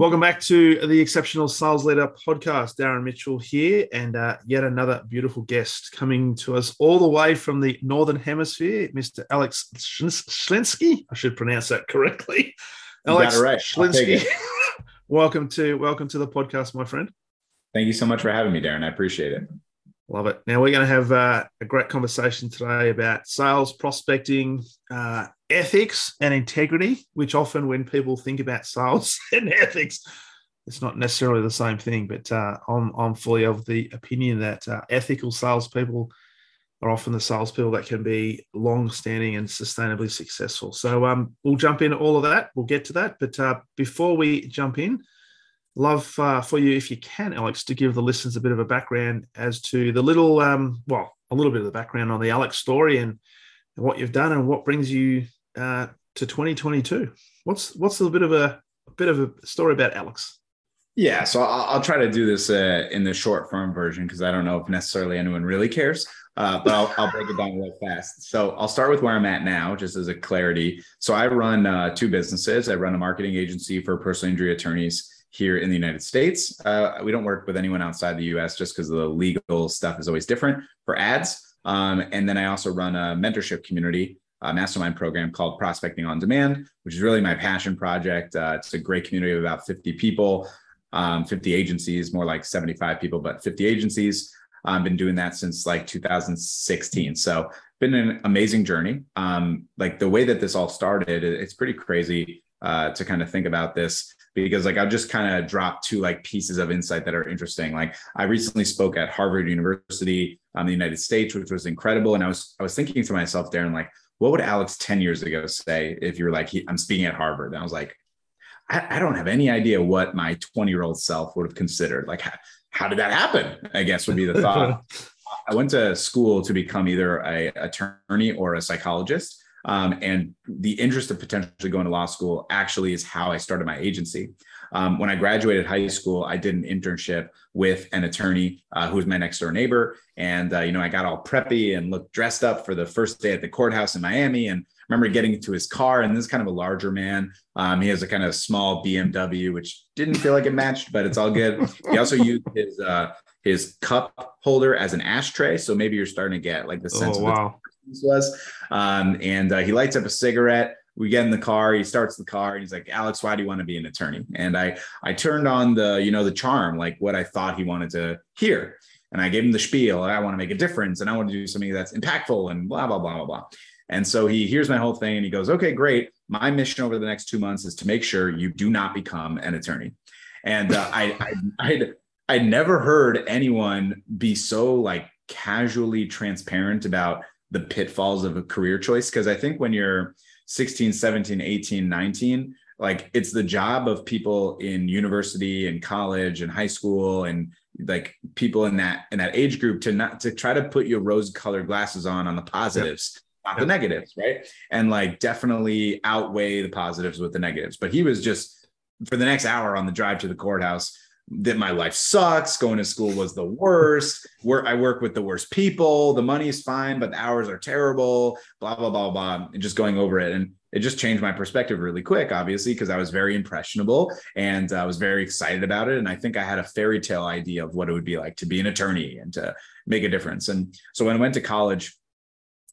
Welcome back to the Exceptional Sales Leader podcast. Darren Mitchell here, and uh, yet another beautiful guest coming to us all the way from the Northern Hemisphere, Mr. Alex Schlinsky. I should pronounce that correctly. Alex right. Schlinsky. welcome to welcome to the podcast, my friend. Thank you so much for having me, Darren. I appreciate it. Love it. Now we're going to have uh, a great conversation today about sales, prospecting, uh, ethics, and integrity. Which often, when people think about sales and ethics, it's not necessarily the same thing. But uh, I'm I'm fully of the opinion that uh, ethical salespeople are often the salespeople that can be long-standing and sustainably successful. So um, we'll jump into all of that. We'll get to that. But uh, before we jump in love uh, for you, if you can, Alex, to give the listeners a bit of a background as to the little, um, well, a little bit of the background on the Alex story and, and what you've done and what brings you uh, to 2022. What's what's a bit of a, a bit of a story about Alex? Yeah, so I'll, I'll try to do this uh, in the short form version because I don't know if necessarily anyone really cares. Uh, but I'll, I'll, break it down real fast. So I'll start with where I'm at now, just as a clarity. So I run uh, two businesses. I run a marketing agency for personal injury attorneys here in the United States. Uh, we don't work with anyone outside the US just because the legal stuff is always different for ads. Um, and then I also run a mentorship community, mastermind program called Prospecting on Demand, which is really my passion project. Uh, it's a great community of about 50 people, um, 50 agencies, more like 75 people, but 50 agencies. I've been doing that since like 2016. So been an amazing journey. Um, like the way that this all started, it's pretty crazy uh, to kind of think about this because like I'll just kind of drop two like pieces of insight that are interesting. Like I recently spoke at Harvard University um, the United States, which was incredible. And I was I was thinking to myself, Darren, like, what would Alex 10 years ago say if you were like, I'm speaking at Harvard? And I was like, I, I don't have any idea what my 20 year old self would have considered. Like, how, how did that happen? I guess would be the thought. I went to school to become either a attorney or a psychologist. Um, and the interest of potentially going to law school actually is how I started my agency. Um, when I graduated high school, I did an internship with an attorney uh, who was my next door neighbor. And, uh, you know, I got all preppy and looked dressed up for the first day at the courthouse in Miami. And I remember getting into his car, and this is kind of a larger man. Um, he has a kind of small BMW, which didn't feel like it matched, but it's all good. He also used his uh, his cup holder as an ashtray, so maybe you're starting to get like the sense oh, of wow was. Um, and uh, he lights up a cigarette. We get in the car. He starts the car, and he's like, "Alex, why do you want to be an attorney?" And I I turned on the you know the charm, like what I thought he wanted to hear. And I gave him the spiel. I want to make a difference, and I want to do something that's impactful, and blah blah blah blah blah. And so he hears my whole thing, and he goes, "Okay, great. My mission over the next two months is to make sure you do not become an attorney." And uh, I I I'd, I'd never heard anyone be so like casually transparent about the pitfalls of a career choice because i think when you're 16 17 18 19 like it's the job of people in university and college and high school and like people in that in that age group to not to try to put your rose colored glasses on on the positives not the negatives right? And like definitely outweigh the positives with the negatives. But he was just for the next hour on the drive to the courthouse that my life sucks. Going to school was the worst. Where I work with the worst people. The money is fine, but the hours are terrible. Blah blah blah blah. And just going over it, and it just changed my perspective really quick. Obviously, because I was very impressionable and I was very excited about it. And I think I had a fairy tale idea of what it would be like to be an attorney and to make a difference. And so when I went to college,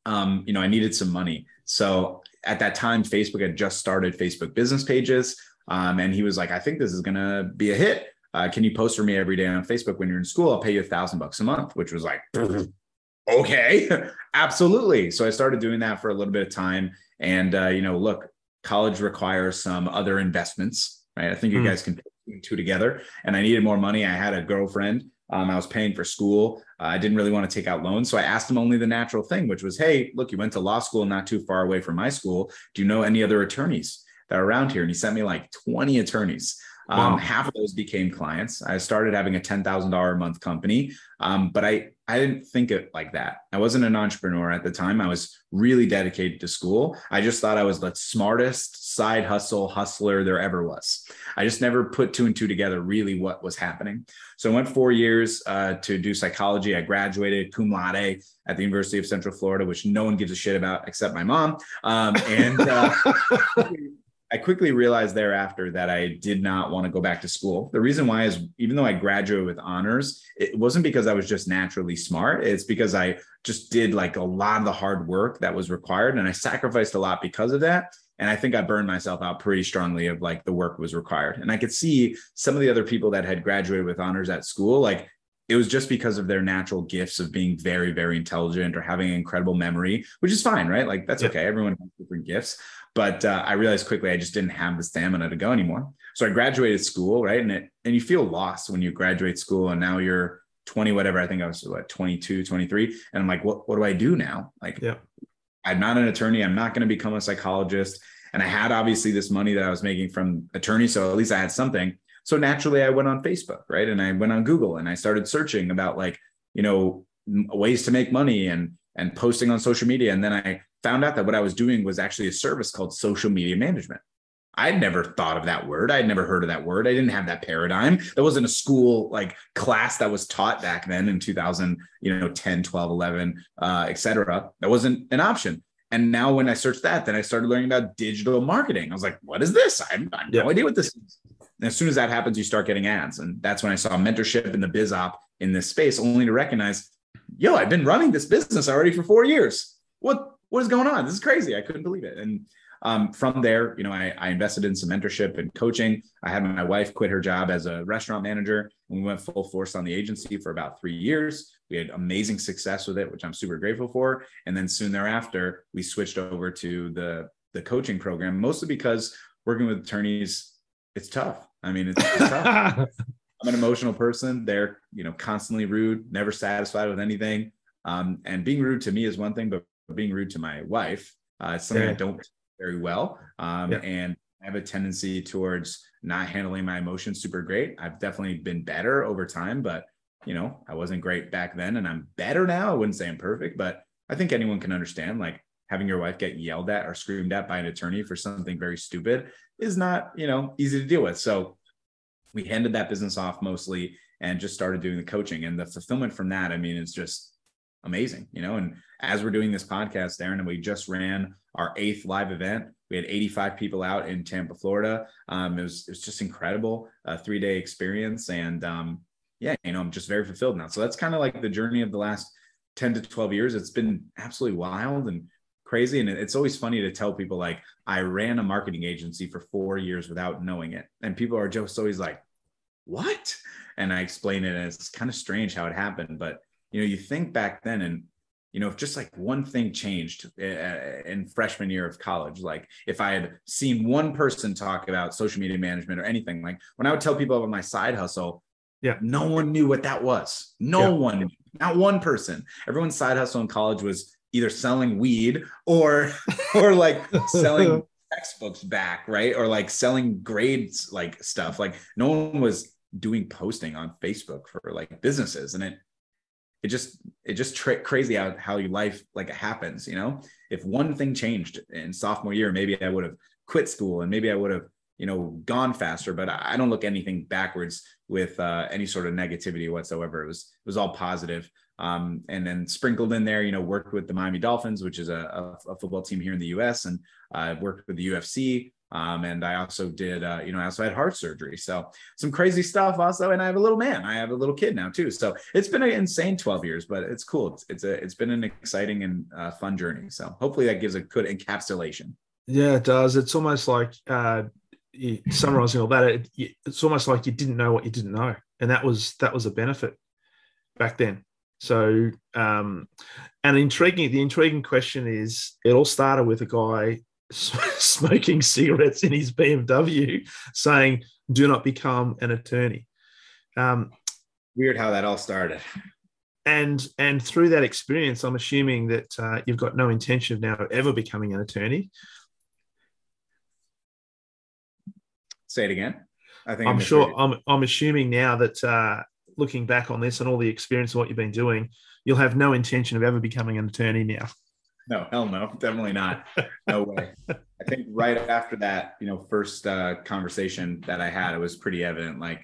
um, you know, I needed some money. So at that time, Facebook had just started Facebook business pages. Um, and he was like, I think this is going to be a hit uh, can you post for me every day on Facebook when you're in school? I'll pay you a thousand bucks a month, which was like, okay, absolutely. So I started doing that for a little bit of time. And, uh, you know, look, college requires some other investments, right? I think you mm. guys can put two together. And I needed more money. I had a girlfriend. Um, I was paying for school. Uh, I didn't really want to take out loans. So I asked him only the natural thing, which was, hey, look, you went to law school not too far away from my school. Do you know any other attorneys that are around here? And he sent me like 20 attorneys. Um, Half of those became clients. I started having a ten thousand dollar a month company, um, but I I didn't think it like that. I wasn't an entrepreneur at the time. I was really dedicated to school. I just thought I was the smartest side hustle hustler there ever was. I just never put two and two together really what was happening. So I went four years uh, to do psychology. I graduated cum laude at the University of Central Florida, which no one gives a shit about except my mom. Um, and uh, I quickly realized thereafter that I did not want to go back to school. The reason why is even though I graduated with honors, it wasn't because I was just naturally smart. It's because I just did like a lot of the hard work that was required and I sacrificed a lot because of that. And I think I burned myself out pretty strongly of like the work was required. And I could see some of the other people that had graduated with honors at school, like it was just because of their natural gifts of being very, very intelligent or having incredible memory, which is fine, right? Like that's Yeah. okay. Everyone has different gifts. But uh, I realized quickly I just didn't have the stamina to go anymore. So I graduated school, right? And it and you feel lost when you graduate school and now you're 20, whatever. I think I was what 22, 23. And I'm like, what, what do I do now? Like, Yeah. I'm not an attorney. I'm not going to become a psychologist. And I had obviously this money that I was making from attorney. So at least I had something. So naturally I went on Facebook, right? And I went on Google and I started searching about like, you know, ways to make money and and posting on social media. And then I found out that what I was doing was actually a service called social media management. I'd never thought of that word. I'd never heard of that word. I didn't have that paradigm. There wasn't a school like class that was taught back then in 2000, you know, 10, 12, 11, uh, et cetera. That wasn't an option. And now when I searched that, then I started learning about digital marketing. I was like, what is this? I have, I have Yeah. no idea what this is. And as soon as that happens, you start getting ads. And that's when I saw mentorship in the biz op in this space, only to recognize, yo, I've been running this business already for four years. What what is going on? This is crazy. I couldn't believe it. And um, from there, you know, I, I invested in some mentorship and coaching. I had my wife quit her job as a restaurant manager, and we went full force on the agency for about three years. We had amazing success with it, which I'm super grateful for. And then soon thereafter, we switched over to the the coaching program, mostly because working with attorneys, it's tough. I mean, it's, it's tough. I'm an emotional person. They're, you know, constantly rude, never satisfied with anything. Um, and being rude to me is one thing, but being rude to my wife, uh, it's something I don't very well. Um, Yeah. And I have a tendency towards not handling my emotions super great. I've definitely been better over time, but you know, I wasn't great back then, and I'm better now. I wouldn't say I'm perfect, but I think anyone can understand like having your wife get yelled at or screamed at by an attorney for something very stupid is not, you know, easy to deal with. So we handed that business off mostly and just started doing the coaching and the fulfillment from that. I mean, it's just amazing, you know. And as we're doing this podcast, Darren, and we just ran our eighth live event. We had 85 people out in Tampa, Florida. Um, it was it was just incredible, a three day experience, and um, yeah, you know, I'm just very fulfilled now. So that's kind of like the journey of the last 10 to 12 years. It's been absolutely wild and crazy, and it's always funny to tell people like I ran a marketing agency for four years without knowing it, and people are just always like, "What?" And I explain it, and it's kind of strange how it happened, but you know, you think back then and you know, if just like one thing changed uh, in freshman year of college, like if I had seen one person talk about social media management or anything, like when I would tell people about my side hustle, Yeah. no one knew what that was. No Yeah. one, not one person. Everyone's side hustle in college was either selling weed or, or like selling textbooks back, right? Or like selling grades, like stuff. Like no one was doing posting on Facebook for like businesses, and it it just it just tra- crazy how how your life like happens. You know, if one thing changed in sophomore year, maybe I would have quit school and maybe I would have you know gone faster. But I I don't look anything backwards with uh, any sort of negativity whatsoever. It was it was all positive. Um, and then sprinkled in there, you know, worked with the Miami Dolphins, which is a, a, a football team here in the U.S. and I uh, worked with the UFC. Um, and I also did, uh, you know, I also had heart surgery. So some crazy stuff also. And I have a little man, I have a little kid now too. So it's been an insane 12 years, but it's cool. It's, it's a, it's been an exciting and uh, fun journey. So hopefully that gives a good encapsulation. Yeah, it does. It's almost like uh, summarizing all that. It, it's almost like you didn't know what you didn't know, and that was that was a benefit back then. So, um, and intriguing. The intriguing question is, it all started with a guy smoking cigarettes in his BMW, saying, "Do not become an attorney." Um, Weird how that all started. and and through that experience, I'm assuming that uh, you've got no intention of now ever becoming an attorney. Say it again. I think I'm sure. I'm I'm assuming now that uh, looking back on this and all the experience of what you've been doing, you'll have no intention of ever becoming an attorney now. No, hell no, definitely not. No way. I think right after that, you know, first uh, conversation that I had, it was pretty evident like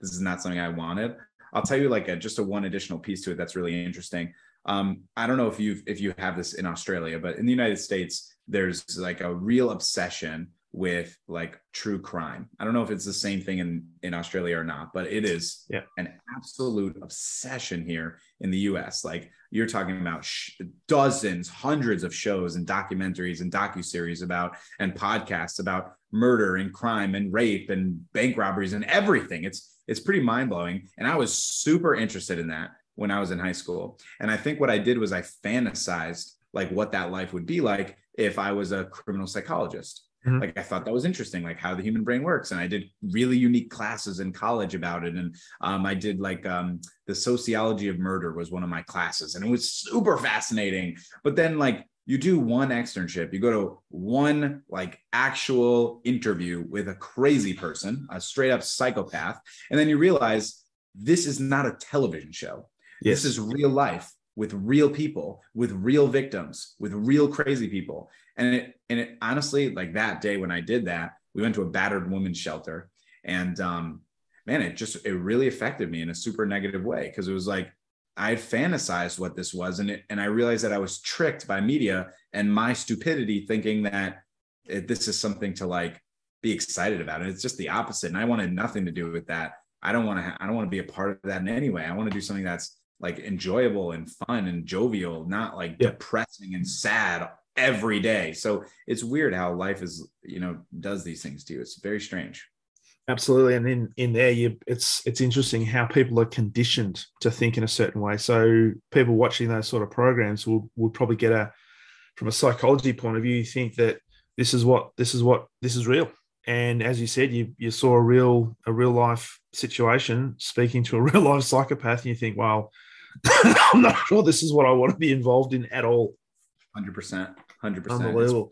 this is not something I wanted. I'll tell you like a, just a one additional piece to it that's really interesting. Um, I don't know if you if you have this in Australia, but in the United States, there's like a real obsession with like true crime. I don't know if it's the same thing in in Australia or not, but it is yeah. an absolute obsession here in the US. Like you're talking about sh- dozens, hundreds of shows and documentaries and docu-series about and podcasts about murder and crime and rape and bank robberies and everything. It's it's pretty mind-blowing and I was super interested in that when I was in high school. And I think what I did was I fantasized like what that life would be like if I was a criminal psychologist Mm-hmm. Like I thought that was interesting, like how the human brain works. And I did really unique classes in college about it. And um, I did like um, the sociology of murder was one of my classes, and it was super fascinating. But then like you do one externship, you go to one like actual interview with a crazy person, a straight up psychopath, and then you realize this is not a television show. Yes. This is real life with real people, with real victims, with real crazy people. And it and it honestly, like that day when I did that, we went to a battered women's shelter. And um, man, it just it really affected me in a super negative way because it was like I had fantasized what this was, and it, and I realized that I was tricked by media and my stupidity, thinking that it, this is something to like be excited about. And it's just the opposite. And I wanted nothing to do with that. I don't want to. Ha- I don't want to be a part of that in any way. I want to do something that's like enjoyable and fun and jovial, not like yeah. depressing and sad every day. So it's weird how life is, you know, does these things to you. It's very strange. Absolutely, and in in there, you it's it's interesting how people are conditioned to think in a certain way. So people watching those sort of programs will will probably get a from a psychology point of view, you think that this is what this is what this is real. And as you said, you you saw a real a real life situation speaking to a real life psychopath, and you think, well, I'm not sure this is what I want to be involved in at all. Hundred percent, hundred percent. Unbelievable.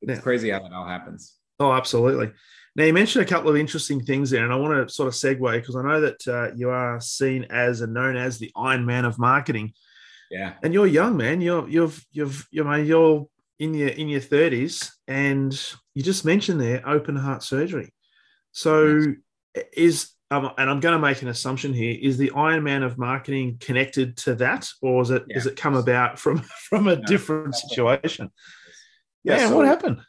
It's, it's crazy how that all happens. Oh, absolutely. Now you mentioned a couple of interesting things there, and I want to sort of segue because I know that uh, you are seen as and known as the Iron Man of marketing. Yeah. And you're young, man. You're you've you've you know you're in your in your thirties, and you just mentioned there open heart surgery. So yes. is um, and I'm going to make an assumption here: is the Iron Man of marketing connected to that, or is it yeah. it come about from from a no, different situation? Yeah, yeah so what happened?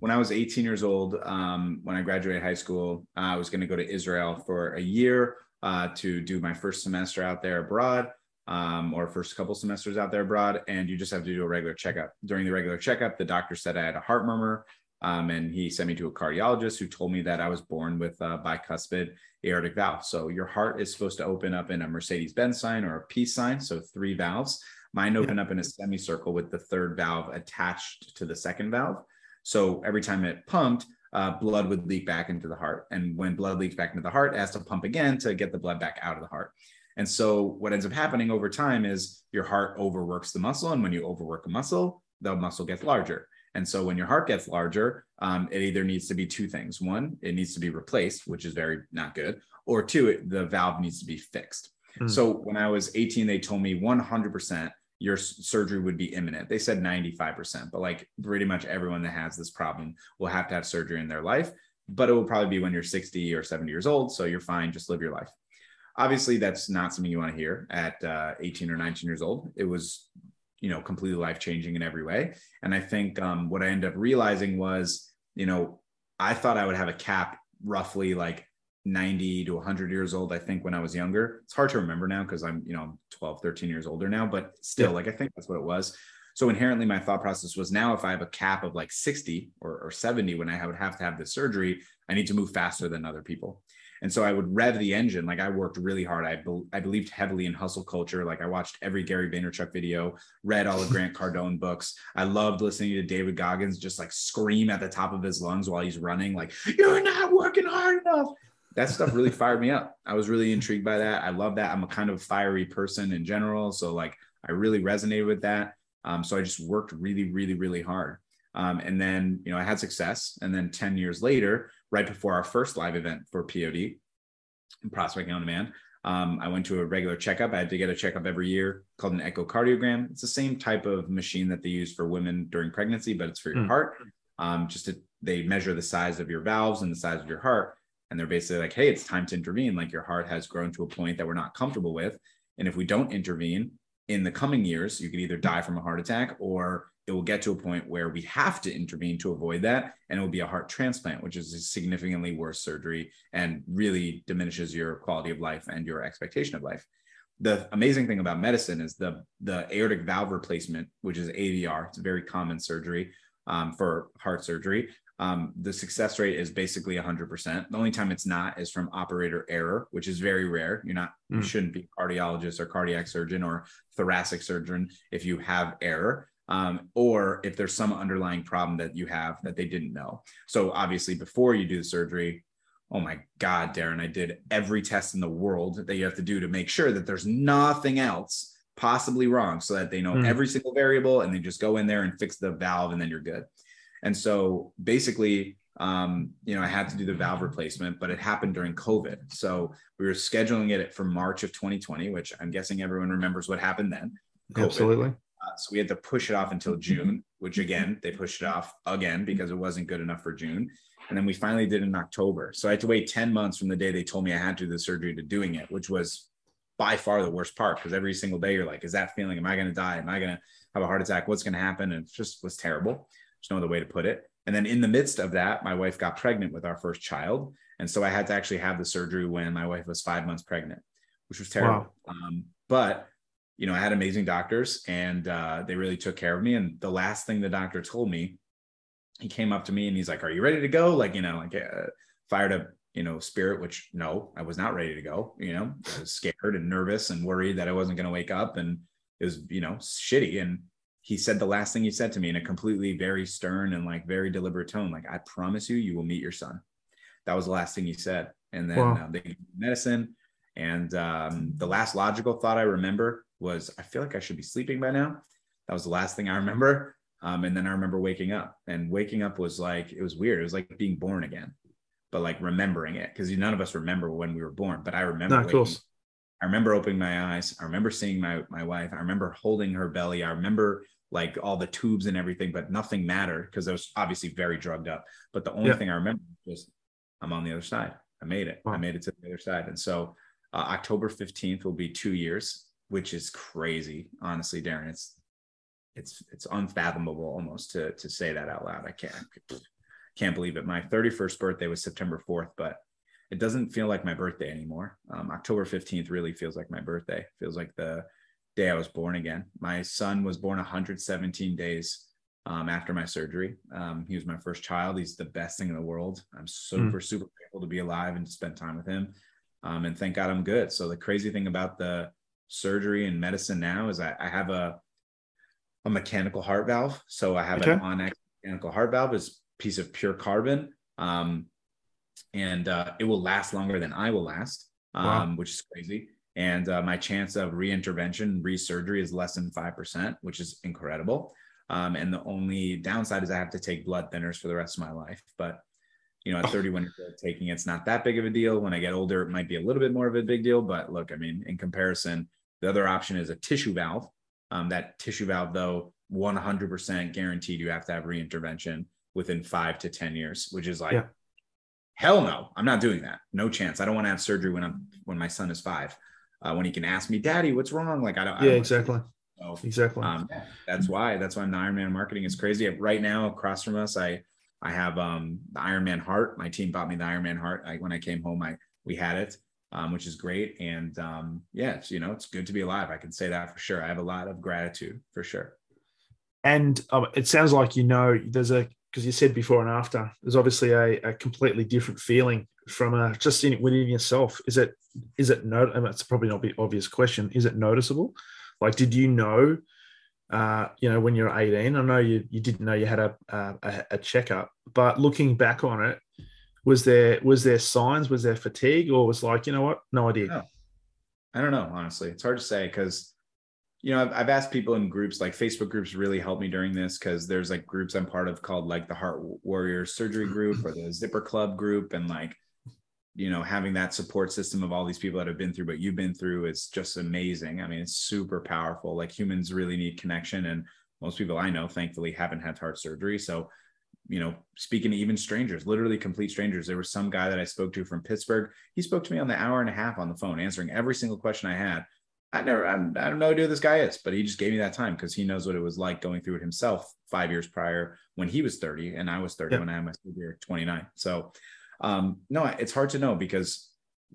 When I was 18 years old, um, when I graduated high school, uh, I was going to go to Israel for a year uh, to do my first semester out there abroad, um, or first couple semesters out there abroad, and you just have to do a regular checkup. During the regular checkup, the doctor said I had a heart murmur. Um, and he sent me to a cardiologist who told me that I was born with a bicuspid aortic valve. So your heart is supposed to open up in a Mercedes Benz sign or a peace sign. So three valves. Mine open yeah. up in a semicircle with the third valve attached to the second valve. So every time it pumped, uh, blood would leak back into the heart. And when blood leaks back into the heart, it has to pump again to get the blood back out of the heart. And so what ends up happening over time is your heart overworks the muscle. And when you overwork a muscle, the muscle gets larger. And so when your heart gets larger, um, it either needs to be two things. One, it needs to be replaced, which is very not good. Or two, it, the valve needs to be fixed. Mm. So when I was 18, they told me 100% your surgery would be imminent. They said 95%, but like pretty much everyone that has this problem will have to have surgery in their life, but it will probably be when you're 60 or 70 years old. So you're fine, just live your life. Obviously, that's not something you want to hear at uh, 18 or 19 years old. It was you know completely life changing in every way. And i think um, what i ended up realizing was you know i thought i would have a cap roughly like 90 to 100 years old i think when i was younger. It's hard to remember now because i'm you know 12 13 years older now but still yeah. like i think that's what it was. So inherently my thought process was now if i have a cap of like 60 or, or 70 when i would have to have the surgery i need to move faster than other people and so I would rev the engine. Like I worked really hard. I, be- I believed heavily in hustle culture. Like I watched every Gary Vaynerchuk video, read all of Grant Cardone books. I loved listening to David Goggins just like scream at the top of his lungs while he's running, like, you're not working hard enough. That stuff really fired me up. I was really intrigued by that. I love that. I'm a kind of fiery person in general. So like I really resonated with that. Um, so I just worked really, really, really hard. Um, and then, you know, I had success. And then 10 years later, right before our first live event for POD, and Prospecting on Demand. Um, I went to a regular checkup. I had to get a checkup every year called an echocardiogram. It's the same type of machine that they use for women during pregnancy, but it's for your mm. heart. Um, just to, they measure the size of your valves and the size of your heart. And they're basically like, hey, it's time to intervene. Like your heart has grown to a point that we're not comfortable with. And if we don't intervene in the coming years, you could either die from a heart attack or it will get to a point where we have to intervene to avoid that. And it will be a heart transplant, which is a significantly worse surgery and really diminishes your quality of life and your expectation of life. The amazing thing about medicine is the, the aortic valve replacement, which is AVR. It's a very common surgery um, for heart surgery. Um, the success rate is basically 100%. The only time it's not is from operator error, which is very rare. You're not, mm. you shouldn't be cardiologist or cardiac surgeon or thoracic surgeon if you have error um, or if there's some underlying problem that you have that they didn't know. So obviously, before you do the surgery, oh my God, Darren, I did every test in the world that you have to do to make sure that there's nothing else possibly wrong, so that they know mm. every single variable and they just go in there and fix the valve, and then you're good. And so basically, um, you know, I had to do the valve replacement, but it happened during COVID. So we were scheduling it for March of 2020, which I'm guessing everyone remembers what happened then. COVID. Absolutely. Uh, so we had to push it off until June, which again, they pushed it off again because it wasn't good enough for June. And then we finally did it in October. So I had to wait 10 months from the day they told me I had to do the surgery to doing it, which was by far the worst part because every single day you're like, is that feeling? Am I going to die? Am I going to have a heart attack? What's going to happen? And it just was terrible. There's no other way to put it. And then in the midst of that, my wife got pregnant with our first child. And so I had to actually have the surgery when my wife was five months pregnant, which was terrible. Wow. Um, but you know, I had amazing doctors and uh, they really took care of me. And the last thing the doctor told me, he came up to me and he's like, Are you ready to go? Like, you know, like uh, fired up, you know, spirit, which no, I was not ready to go. You know, I was scared and nervous and worried that I wasn't going to wake up. And it was, you know, shitty. And he said the last thing he said to me in a completely very stern and like very deliberate tone, like, I promise you, you will meet your son. That was the last thing he said. And then wow. uh, they medicine. And um, the last logical thought I remember was I feel like I should be sleeping by now. That was the last thing I remember. Um, and then I remember waking up, and waking up was like it was weird. It was like being born again, but like remembering it because none of us remember when we were born. But I remember. of course. I remember opening my eyes. I remember seeing my my wife. I remember holding her belly. I remember like all the tubes and everything, but nothing mattered because I was obviously very drugged up. But the only yeah. thing I remember was I'm on the other side. I made it. Wow. I made it to the other side. And so uh, October 15th will be two years which is crazy, honestly, Darren. It's it's it's unfathomable almost to to say that out loud. I can't can't believe it. My 31st birthday was September 4th, but it doesn't feel like my birthday anymore. Um, October 15th really feels like my birthday. Feels like the day I was born again. My son was born 117 days um, after my surgery. Um, he was my first child. He's the best thing in the world. I'm super, mm. super grateful to be alive and to spend time with him. Um, and thank God I'm good. So the crazy thing about the surgery and medicine now is I, I have a a mechanical heart valve. So I have okay. an on mechanical heart valve is a piece of pure carbon. Um, and uh, it will last longer than I will last, um, wow. which is crazy. And uh, my chance of reintervention, resurgery is less than 5%, which is incredible. Um, and the only downside is I have to take blood thinners for the rest of my life. But, you know, at 31 years old, taking it's not that big of a deal. When I get older, it might be a little bit more of a big deal. But look, I mean, in comparison, the other option is a tissue valve. Um, that tissue valve, though, 100% guaranteed you have to have reintervention within five to 10 years, which is like, yeah. hell no, I'm not doing that. No chance. I don't want to have surgery when I'm when my son is five. Uh, when he can ask me, Daddy, what's wrong? Like I don't. Yeah, I don't exactly. So, exactly. Um, that's why. That's why I'm the Ironman marketing is crazy. Right now, across from us, I I have um the Ironman heart. My team bought me the Ironman heart. I, when I came home, I we had it um, which is great. And um, yeah, it's, you know, it's good to be alive. I can say that for sure. I have a lot of gratitude for sure. And um, it sounds like, you know, there's a, because you said before and after, there's obviously a, a completely different feeling from a, just in within yourself. Is it, is it, no, and it's probably not the obvious question. Is it noticeable? Like, did you know, uh, you know, when you're 18, I know you, you didn't know you had a, a, a checkup, but looking back on it, was there was there signs was there fatigue or was like you know what no idea no. i don't know honestly it's hard to say because you know, I've, I've asked people in groups like Facebook groups really help me during this because there's like groups I'm part of called like the Heart Warrior Surgery Group or the Zipper Club group. And like, you know, having that support system of all these people that have been through what you've been through is just amazing. I mean, it's super powerful. Like humans really need connection. And most people I know, thankfully, haven't had heart surgery. So, you know, speaking to even strangers, literally complete strangers. There was some guy that I spoke to from Pittsburgh. He spoke to me on the hour and a half on the phone, answering every single question I had I never, I, I don't know who this guy is, but he just gave me that time because he knows what it was like going through it himself five years prior when he was 30 and I was 30 yeah. when I had my surgery at 29. So, um, no, it's hard to know because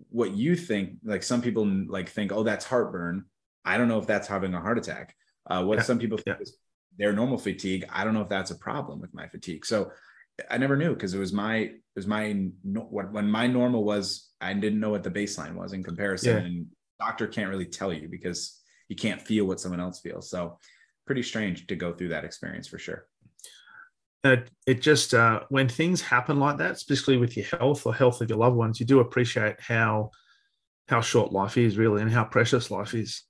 what you think, like some people like think, oh, that's heartburn. I don't know if that's having a heart attack. Uh, what yeah. some people think yeah. is their normal fatigue. I don't know if that's a problem with my fatigue. So I never knew because it was my, it was my, what when my normal was, I didn't know what the baseline was in comparison. And doctor can't really tell you because you can't feel what someone else feels. So pretty strange to go through that experience for sure. Uh, it just uh, when things happen like that, especially with your health or health of your loved ones, you do appreciate how how short life is really and how precious life is.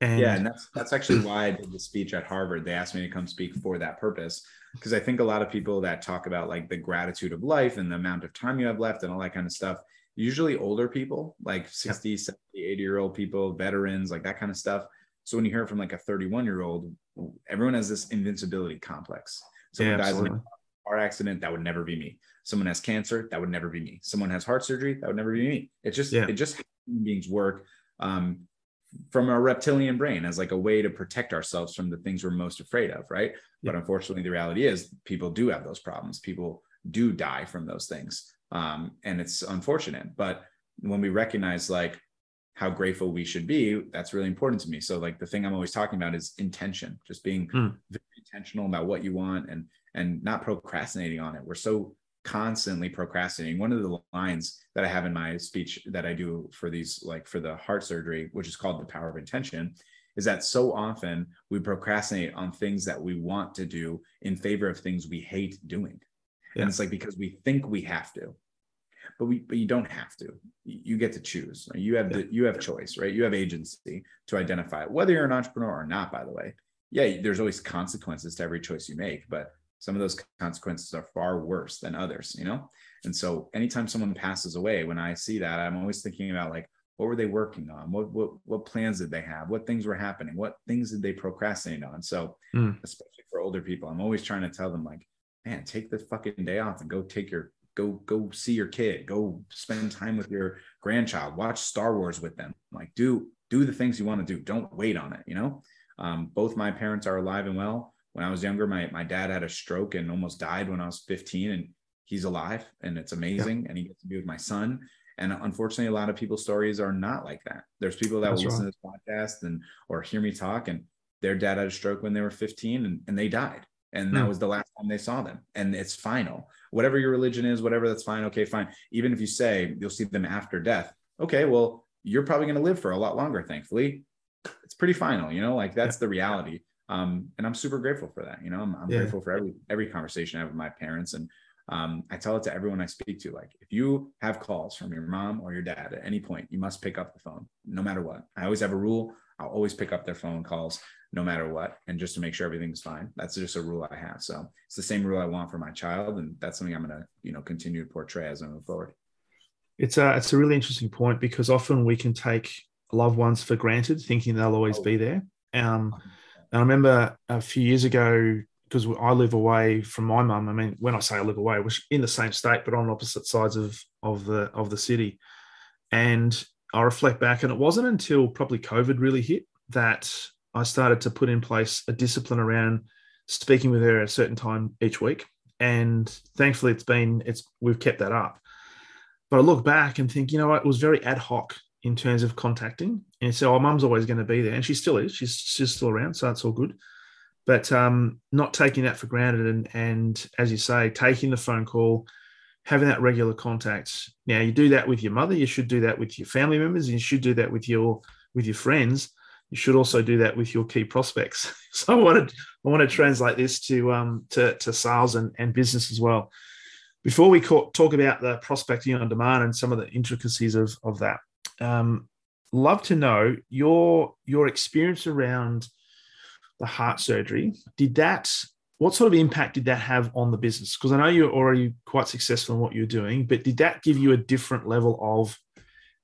And yeah, and that's that's actually why I did the speech at Harvard. They asked me to come speak for that purpose because I think a lot of people that talk about like the gratitude of life and the amount of time you have left and all that kind of stuff, usually older people, like 60, yep. 70, 80 year old people, veterans, like that kind of stuff. So when you hear it from like a 31 year old, everyone has this invincibility complex. Someone yeah, dies in a car accident, that would never be me. Someone has cancer, that would never be me. Someone has heart surgery, that would never be me. It's just, yeah. it just human beings work um, from our reptilian brain as like a way to protect ourselves from the things we're most afraid of, right? Yeah. But unfortunately, the reality is people do have those problems. People do die from those things um, and it's unfortunate but when we recognize like how grateful we should be that's really important to me. So like the thing i'm always talking about is intention just being mm. very intentional about what you want and and not procrastinating on it. We're so constantly procrastinating. One of the lines that i have in my speech that i do for these like for the heart surgery which is called the power of intention is that so often we procrastinate on things that we want to do in favor of things we hate doing. Yeah. and it's like because we think we have to but we but you don't have to. You get to choose. You have the you have choice right? You have agency to identify whether you're an entrepreneur or not by the way yeah there's always consequences to every choice you make but some of those consequences are far worse than others you know? And so anytime someone passes away when i see that i'm always thinking about like what were they working on? What what, what plans did they have? What things were happening? What things did they procrastinate on? So mm. especially for older people i'm always trying to tell them like man, take the fucking day off and go take your go go see your kid, go spend time with your grandchild, watch Star Wars with them. Like do do the things you want to do. Don't wait on it. You know, um, both my parents are alive and well. When I was younger, my my dad had a stroke and almost died when I was 15, and he's alive, and it's amazing. Yeah. And he gets to be with my son. And unfortunately, a lot of people's stories are not like that. There's people that That's will listen to this podcast and or hear me talk, and their dad had a stroke when they were 15, and, and they died and that hmm. was the last time they saw them and it's final. Whatever your religion is whatever that's fine. Okay fine. Even if you say you'll see them after death okay well you're probably going to live for a lot longer thankfully. It's pretty final you know like that's yeah. the reality. Um, and i'm super grateful for that you know i'm, I'm yeah. grateful for every every conversation i have with my parents and um, i tell it to everyone i speak to like if you have calls from your mom or your dad at any point you must pick up the phone no matter what. I always have a rule i'll always pick up their phone calls no matter what and just to make sure everything's fine. That's just a rule i have. So it's the same rule i want for my child and that's something i'm going to you know continue to portray as i move forward. It's a it's a really interesting point because often we can take loved ones for granted thinking they'll always be there. Um, and i remember a few years ago because i live away from my mum. I mean when i say i live away we're in the same state but on opposite sides of of the of the city. And i reflect back and it wasn't until probably covid really hit that I started to put in place a discipline around speaking with her at a certain time each week. And thankfully it's been it's we've kept that up. But I look back and think, you know it was very ad hoc in terms of contacting. And so our mum's always going to be there. And she still is. She's she's still around. So it's all good. But um, not taking that for granted and and as you say, taking the phone call, having that regular contact. Now you do that with your mother, you should do that with your family members, you should do that with your with your friends you should also do that with your key prospects. So I wanted I want to translate this to um, to, to sales and, and business as well. Before we talk about the prospecting on demand and some of the intricacies of, of that, um, love to know your your experience around the heart surgery. Did that? What sort of impact did that have on the business? Because I know you're already quite successful in what you're doing, but did that give you a different level of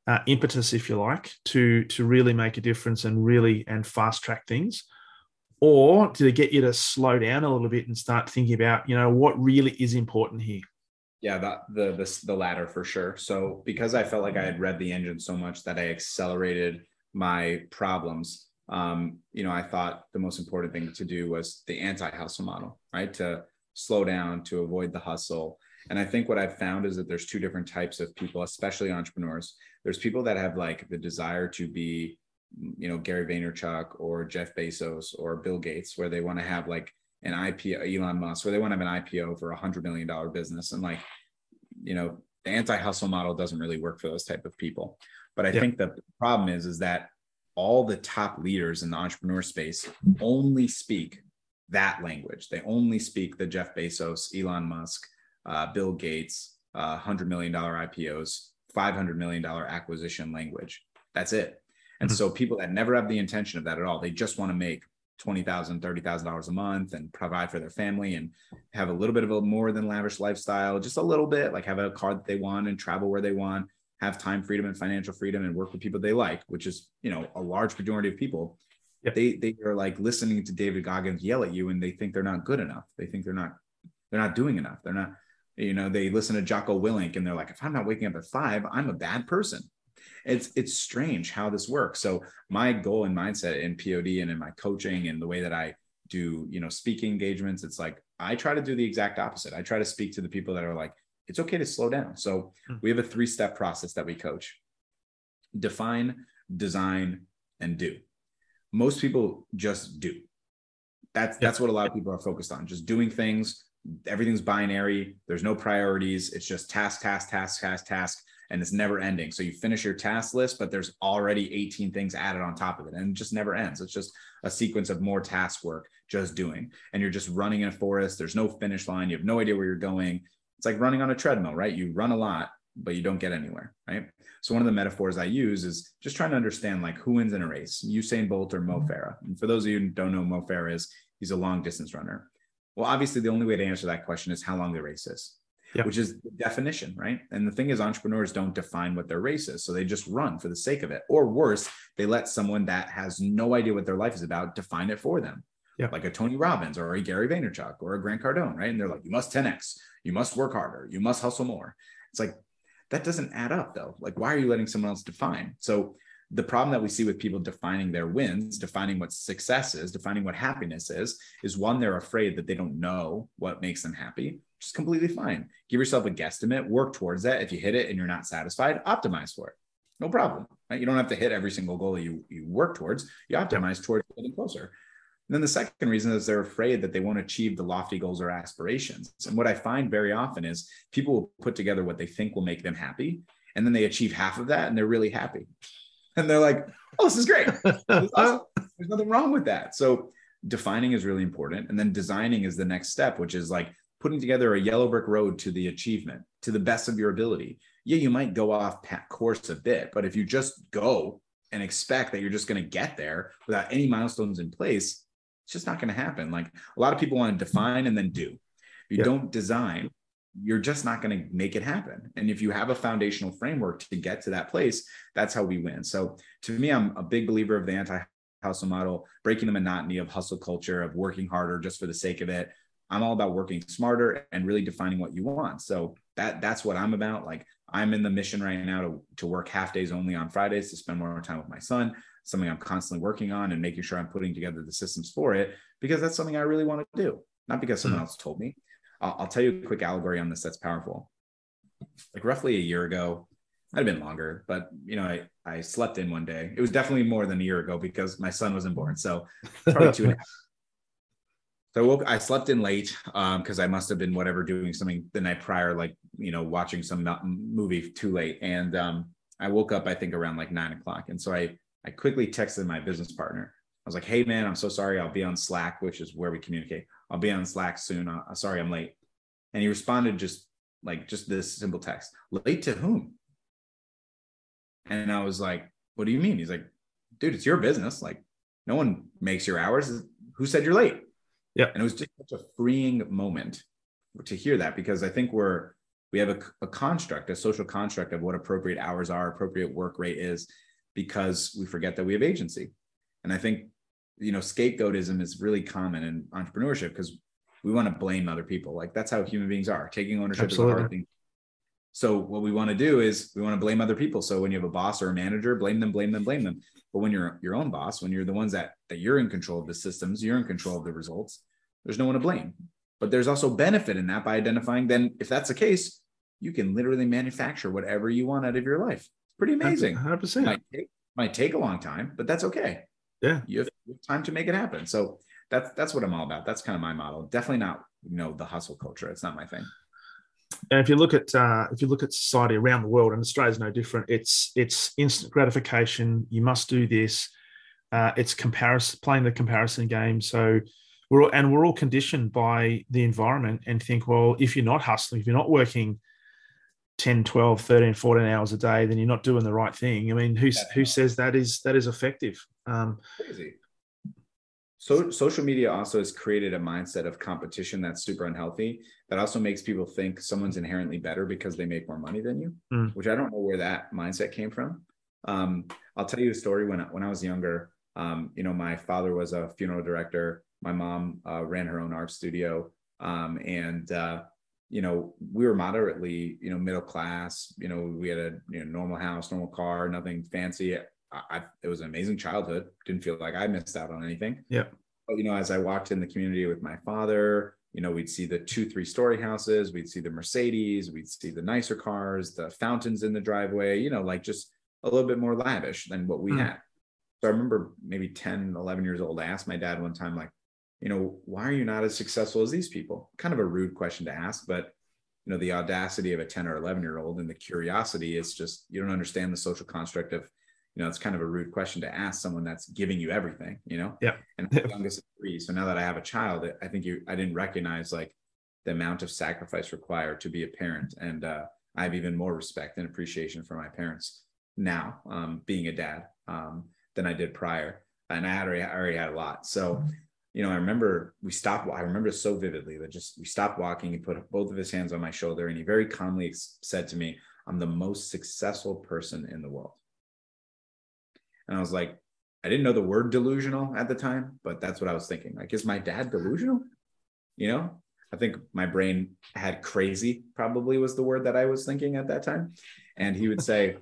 uh, impetus, if you like, to to really make a difference and really and fast track things? Or to get you to slow down a little bit and start thinking about, you know, what really is important here? Yeah, that the the the latter for sure. So because I felt like I had read the engine so much that I accelerated my problems. Um, you know, I thought the most important thing to do was the anti-hustle model, right? To slow down, to avoid the hustle. And I think what I've found is that there's two different types of people, especially entrepreneurs. There's people that have like the desire to be, you know, Gary Vaynerchuk or Jeff Bezos or Bill Gates, where they want to have like an IPO, Elon Musk, where they want to have an IPO for a hundred million dollar business. And like, you know, the anti-hustle model doesn't really work for those type of people. But I yeah. think the problem is, is that all the top leaders in the entrepreneur space only speak that language. They only speak the Jeff Bezos, Elon Musk, uh, Bill Gates, uh, $100 million IPOs, $500 million acquisition language. That's it. And mm-hmm. so people that never have the intention of that at all, they just want to make $20,000, $30,000 a month and provide for their family and have a little bit of a more than lavish lifestyle, just a little bit, like have a car that they want and travel where they want, have time freedom and financial freedom and work with people they like, which is, you know, a large majority of people. Yep. They they are like listening to David Goggins yell at you and they think they're not good enough. They think they're not they're not doing enough. They're not, you know, they listen to Jocko Willink and they're like, if I'm not waking up at five, I'm a bad person. It's it's strange how this works. So my goal and mindset in POD and in my coaching and the way that i do you know speaking engagements it's like i try to do the exact opposite. I try to speak to the people that are like it's okay to slow down. So hmm. we have a three step process that we coach. Define design and do. Most people just do. That's that's what a lot of people are focused on just doing things everything's binary there's no priorities it's just task task task task task and it's never ending. So you finish your task list, but there's already 18 things added on top of it and it just never ends. It's just a sequence of more task work just doing. And you're just running in a forest. There's no finish line. You have no idea where you're going. It's like running on a treadmill, right? You run a lot, but you don't get anywhere, right? So one of the metaphors I use is just trying to understand like who wins in a race, Usain Bolt or Mo mm-hmm. Farah. And for those of you who don't know Mo Farah is, he's a long distance runner. Well, obviously the only way to answer that question is how long the race is yep. which is the definition, right? And the thing is, entrepreneurs don't define what their race is. So they just run for the sake of it. Or worse, they let someone that has no idea what their life is about define it for them. Yep. Like a Tony Robbins or a Gary Vaynerchuk or a Grant Cardone, right? And they're like, you must 10x, you must work harder, you must hustle more. It's like, that doesn't add up though. Like, why are you letting someone else define? So the problem that we see with people defining their wins, defining what success is, defining what happiness is, is one, they're afraid that they don't know what makes them happy just completely fine. Give yourself a guesstimate, work towards that. If you hit it and you're not satisfied, optimize for it. No problem. Right? You don't have to hit every single goal you, you work towards. You optimize towards getting closer. And then the second reason is they're afraid that they won't achieve the lofty goals or aspirations. And what I find very often is people will put together what they think will make them happy. And then they achieve half of that and they're really happy. And they're like, oh, this is great. This is awesome. There's nothing wrong with that. So defining is really important. And then designing is the next step, which is like putting together a yellow brick road to the achievement to the best of your ability. Yeah, you might go off course a bit, but if you just go and expect that you're just going to get there without any milestones in place, it's just not going to happen. Like a lot of people want to define and then do. If you yep. don't design, you're just not going to make it happen. And if you have a foundational framework to get to that place, that's how we win. So to me, I'm a big believer of the anti hustle model, breaking the monotony of hustle culture, of working harder just for the sake of it, I'm all about working smarter and really defining what you want. So that that's what I'm about. Like I'm in the mission right now to, to work half days only on Fridays to spend more time with my son, something I'm constantly working on and making sure I'm putting together the systems for it because that's something I really want to do, not because someone mm-hmm. else told me. I'll, I'll tell you a quick allegory on this that's powerful. Like roughly a year ago, might have been longer, but you know, I, I slept in one day. It was definitely more than a year ago because my son wasn't born. So probably two and a half so I woke, I slept in late because um, I must have been whatever doing something the night prior, like you know, watching some movie too late. And um, I woke up, I think, around like nine o'clock. And so I I quickly texted my business partner. I was like, "Hey, man, I'm so sorry. I'll be on Slack, which is where we communicate. I'll be on Slack soon. Uh, sorry, I'm late." And he responded just like just this simple text: "Late to whom?" And I was like, "What do you mean?" He's like, "Dude, it's your business. Like, no one makes your hours who said you're late? Yeah. And it was just such a freeing moment to hear that because I think we're we have a, a construct, a social construct of what appropriate hours are, appropriate work rate is, because we forget that we have agency. And I think, you know, scapegoatism is really common in entrepreneurship because we want to blame other people. Like that's how human beings are. Taking ownership Absolutely. is a hard thing. So what we want to do is we want to blame other people. So when you have a boss or a manager, blame them, blame them, blame them. But when you're your own boss, when you're the ones that that you're in control of the systems, you're in control of the results. There's no one to blame. But there's also benefit in that by identifying. Then, if that's the case, you can literally manufacture whatever you want out of your life. It's pretty amazing. 100%. Might take, might take a long time, but that's okay. Yeah. You have time to make it happen. So that's that's what I'm all about. That's kind of my model. Definitely not, you know, the hustle culture. It's not my thing. And if you look at uh, if you look at society around the world, and Australia is no different, it's it's instant gratification. You must do this. Uh, it's comparison, playing the comparison game. So we're all, and we're all conditioned by the environment and think, well, if you're not hustling, if you're not working 10 12 13 14 hours a day then you're not doing the right thing i mean who, who says that is that is effective um, crazy so social media also has created a mindset of competition that's super unhealthy that also makes people think someone's inherently better because they make more money than you mm. which i don't know where that mindset came from um, i'll tell you a story when, when i was younger um, you know my father was a funeral director my mom uh, ran her own art studio um, and uh, you know, we were moderately, you know, middle class. You know, we had a you know, normal house, normal car, nothing fancy. I, it was an amazing childhood. Didn't feel like I missed out on anything. Yeah. But you know, as I walked in the community with my father, you know, we'd see the two, three story houses, we'd see the Mercedes, we'd see the nicer cars, the fountains in the driveway. You know, like just a little bit more lavish than what we mm. had. So I remember maybe 10, 11 years old. I asked my dad one time, like, you know, why are you not as successful as these people? Kind of a rude question to ask, but you know, the audacity of a 10 or 11 year old and the curiosity is just, you don't understand the social construct of, you know, it's kind of a rude question to ask someone that's giving you everything, you know? Yeah. And I'm youngest of three. So now that I have a child, I think you, I didn't recognize like the amount of sacrifice required to be a parent. And uh, I have even more respect and appreciation for my parents now, um, being a dad, um, than I did prior. And I already, I already had a lot. So, you know, I remember we stopped. I remember so vividly that just we stopped walking. He put both of his hands on my shoulder and he very calmly said to me, I'm the most successful person in the world. And I was like, I didn't know the word delusional at the time, but that's what I was thinking. Like, is my dad delusional? You know, I think my brain had crazy, probably was the word that I was thinking at that time. And he would say,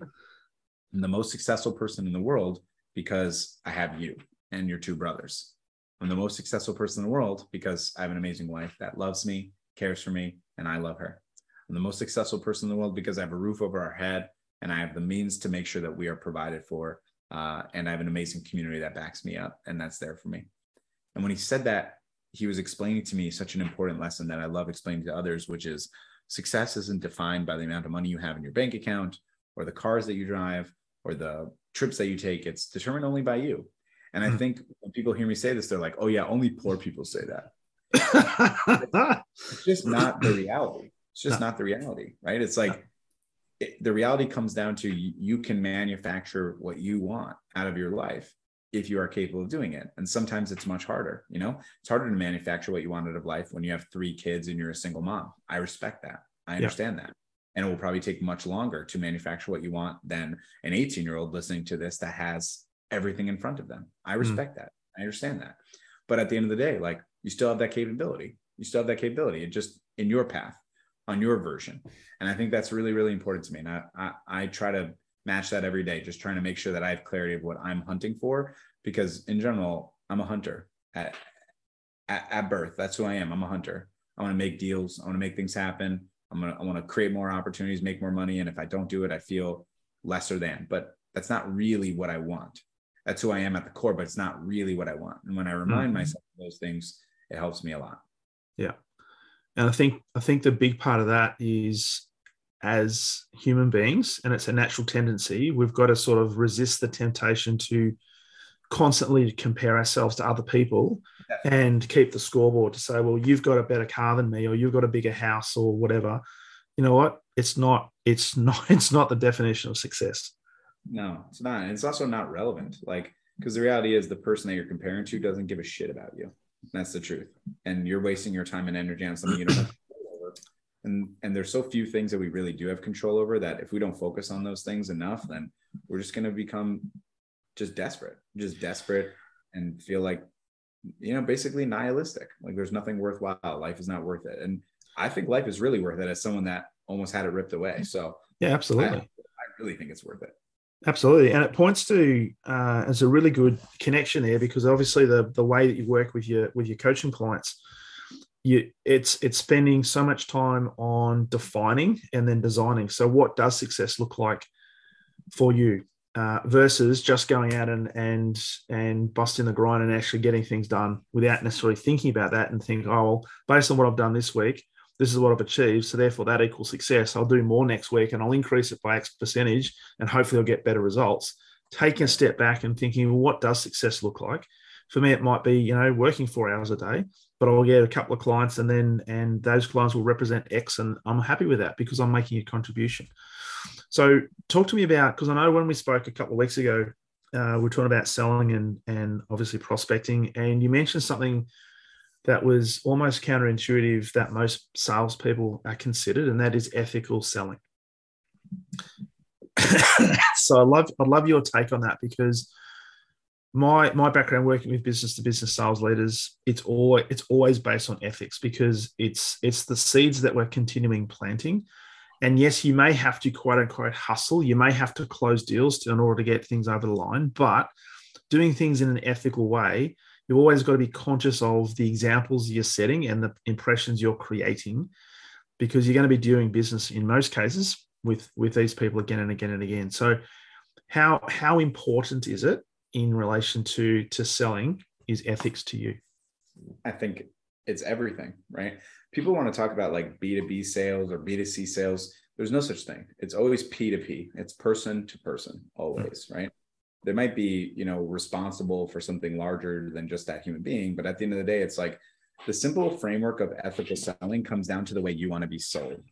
I'm the most successful person in the world because I have you and your two brothers. I'm the most successful person in the world because I have an amazing wife that loves me, cares for me, and I love her. I'm the most successful person in the world because I have a roof over our head and I have the means to make sure that we are provided for. Uh, and I have an amazing community that backs me up and that's there for me. And when he said that, he was explaining to me such an important lesson that I love explaining to others, which is success isn't defined by the amount of money you have in your bank account or the cars that you drive or the trips that you take. It's determined only by you. And I hmm. think when people hear me say this, they're like, oh, yeah, only poor people say that. it's just not the reality. It's just not the reality, right? It's like. It, the reality comes down to you, can manufacture what you want out of your life if you are capable of doing it. And sometimes it's much harder. You know, it's harder to manufacture what you want out of life when you have three kids and you're a single mom. I respect that. I understand yeah. that. And it will probably take much longer to manufacture what you want than an 18 year old listening to this that has everything in front of them. I hmm. respect mm. that. I understand that. But at the end of the day, like you still have that capability. You still have that capability. It just in your path, on your version. And I think that's really, really important to me. And I, I, I try to match that every day, just trying to make sure that I have clarity of what I'm hunting for. Because in general, I'm a hunter at, at, at birth. That's who I am. I'm a hunter. I want to make deals. I want to make things happen. I'm gonna I want to create more opportunities, make more money. And if I don't do it, I feel lesser than. But that's not really what I want that's who I am at the core, but it's not really what I want. And when I remind mm-hmm. myself of those things, it helps me a lot. Yeah. And I think I think the big part of that is as human beings, and it's a natural tendency, we've got to sort of resist the temptation to constantly compare ourselves to other people and keep the scoreboard to say, well, you've got a better car than me, or you've got a bigger house, or whatever. You know what? It's not, it's not, it's not the definition of success. No, it's not. And it's also not relevant. Like, because the reality is the person that you're comparing to doesn't give a shit about you. That's the truth. And you're wasting your time and energy on something you don't have control over. And and there's so few things that we really do have control over that if we don't focus on those things enough, then we're just going to become just desperate, just desperate and feel like you know basically nihilistic. Like there's nothing worthwhile. Life is not worth it. And i think life is really worth it as someone that almost had it ripped away. So yeah absolutely. I, I really think it's worth it absolutely. And it points to uh, as a really good connection there because obviously the the way that you work with your with your coaching clients you it's it's spending so much time on defining and then designing. So what does success look like for you uh, versus just going out and and and busting the grind and actually getting things done without necessarily thinking about that and think, oh, well, based on what I've done this week, this is what I've achieved. So therefore, that equals success. I'll do more next week and I'll increase it by X percentage, and hopefully, I'll get better results. Taking a step back and thinking, well, what does success look like? For me, it might be you know working four hours a day, but I'll get a couple of clients, and then and those clients will represent X, and I'm happy with that because I'm making a contribution. So, talk to me about because I know when we spoke a couple of weeks ago, uh, we are talking about selling and and obviously prospecting, and you mentioned something that was almost counterintuitive that most salespeople are considered, and that is ethical selling. so I love I love your take on that because my my background working with business to business sales leaders it's all it's always based on ethics because it's it's the seeds that we're continuing planting and yes, you may have to quote unquote hustle. You may have to close deals to, in order to get things over the line. But doing things in an ethical way, you've always got to be conscious of the examples you're setting and the impressions you're creating, because you're going to be doing business in most cases with with these people again and again and again. So, how how important is it in relation to to selling? Is ethics to you? I think it's everything, right? people want to talk about like B2B sales or B2C sales. There's no such thing. It's always P2P. It's person to person, always, right? They might be, you know, responsible for something larger than just that human being. But at the end of the day, it's like the simple framework of ethical selling comes down to the way you want to be sold.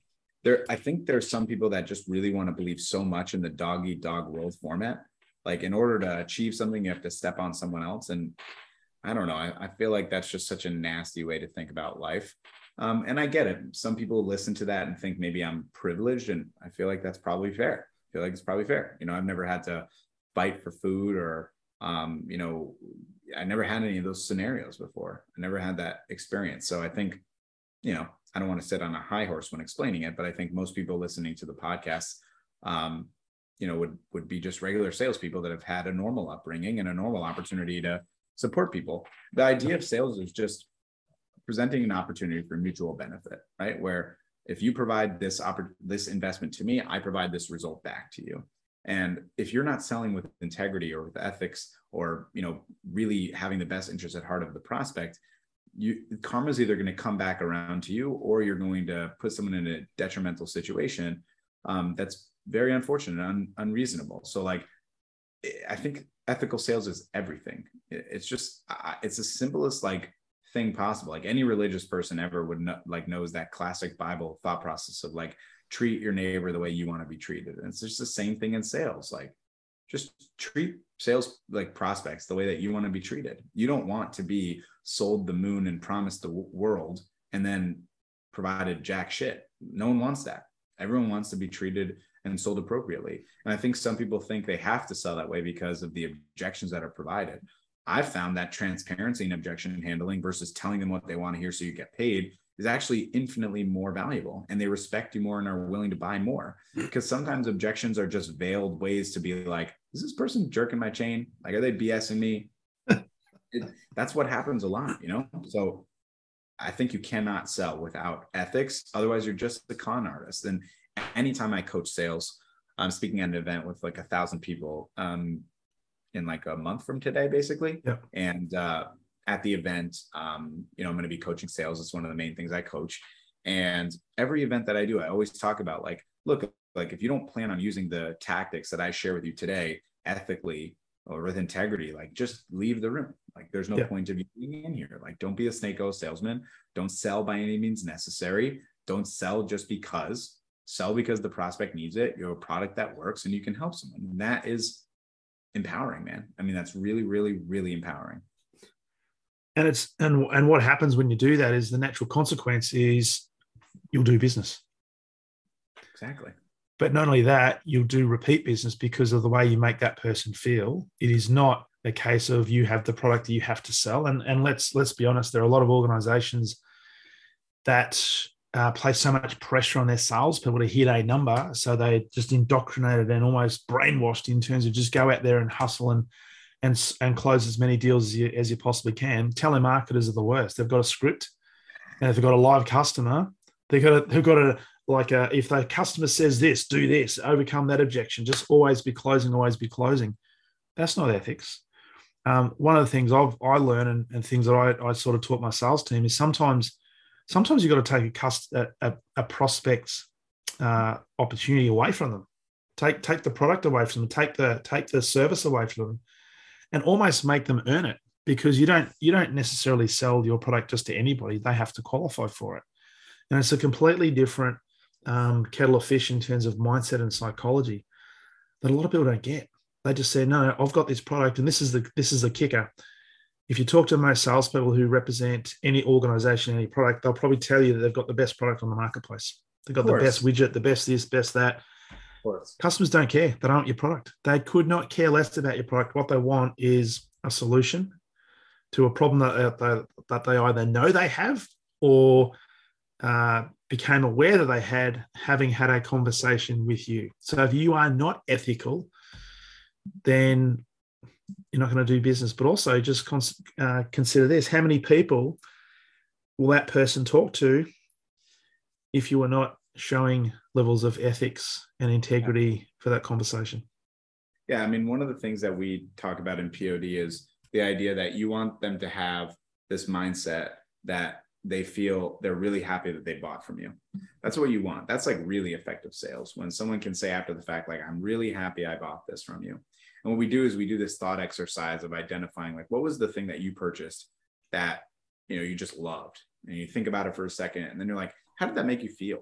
There, I think there's some people that just really want to believe so much in the dog eat dog world format. Like in order to achieve something, you have to step on someone else. And I don't know. I, I feel like that's just such a nasty way to think about life. Um, and I get it. Some people listen to that and think maybe I'm privileged, and I feel like that's probably fair. I feel like it's probably fair. You know, I've never had to fight for food or, um, you know, I never had any of those scenarios before. I never had that experience. So I think, you know, I don't want to sit on a high horse when explaining it, but I think most people listening to the podcast, um, you know, would would be just regular salespeople that have had a normal upbringing and a normal opportunity to support people. The idea of sales is just presenting an opportunity for mutual benefit, right? Where if you provide this oppor- this investment to me, I provide this result back to you. And if you're not selling with integrity or with ethics or you know really having the best interest at heart of the prospect, you karma is either going to come back around to you or you're going to put someone in a detrimental situation um, that's very unfortunate and un- unreasonable. So like I think ethical sales is everything. It's just it's the simplest like thing possible like any religious person ever would know like knows that classic bible thought process of like treat your neighbor the way you want to be treated. And it's just the same thing in sales like just treat sales like prospects the way that you want to be treated. You don't want to be sold the moon and promised the world and then provided jack shit. No one wants that. Everyone wants to be treated and sold appropriately. And i think some people think they have to sell that way because of the objections that are provided. I've found that transparency and objection handling versus telling them what they want to hear so you get paid is actually infinitely more valuable and they respect you more and are willing to buy more. Because sometimes objections are just veiled ways to be like is this person jerking my chain? Like are they bsing me? It, that's what happens a lot you know? So i think you cannot sell without ethics. Otherwise you're just a con artist. And anytime i coach sales i'm speaking at an event with like a thousand people um, in like a month from today, basically. Yeah. And uh, at the event, um, you know, I'm going to be coaching sales. It's one of the main things I coach. And every event that I do, I always talk about like, look, like if you don't plan on using the tactics that I share with you today ethically or with integrity, like just leave the room. Like there's no yeah. point of you being in here. Like don't be a snake oil salesman. Don't sell by any means necessary. Don't sell just because. Sell because the prospect needs it. You're a product that works and you can help someone. And that is empowering, man. I mean, that's really, really, really empowering. And it's and and what happens when you do that is the natural consequence is you'll do business. Exactly. But not only that you'll do repeat business because of the way you make that person feel. It is not a case of you have the product that you have to sell. And and let's let's be honest there are a lot of organizations that uh, place so much pressure on their salespeople to hit a number. So they just indoctrinated and almost brainwashed in terms of just go out there and hustle and and and close as many deals as you, as you possibly can. Telemarketers are the worst. They've got a script, and if they've got a live customer, they've got a, they've got a like a, if the customer says this, do this, overcome that objection. Just always be closing, always be closing. That's not ethics. Um, one of the things I've I learned and, and things that I, I sort of taught my sales team is sometimes sometimes you've got to take a cust a, a, a prospect's uh, opportunity away from them. Take take the product away from them. Take the take the service away from them and almost make them earn it because you don't you don't necessarily sell your product just to anybody. They have to qualify for it. And it's a completely different um, kettle of fish in terms of mindset and psychology that a lot of people don't get. They just say no i've got this product and this is the this is the kicker. If you talk to most salespeople who represent any organization any product they'll probably tell you that they've got the best product on the marketplace. They've got the best widget the best this best that Customers don't care. They don't want your product. They could not care less about your product. What they want is a solution to a problem that, that, that they either know they have or uh, became aware that they had having had a conversation with you. So if you are not ethical, then you're not going to do business. But also, just uh, consider this: how many people will that person talk to if you are not showing levels of ethics and integrity for that conversation. Yeah, I mean, one of the things that we talk about in POD is the idea that you want them to have this mindset that they feel they're really happy that they bought from you. That's what you want. That's like really effective sales when someone can say after the fact, like, I'm really happy I bought this from you. And what we do is we do this thought exercise of identifying, like, what was the thing that you purchased that, you know, you just loved? And you think about it for a second, and then you're like, how did that make you feel?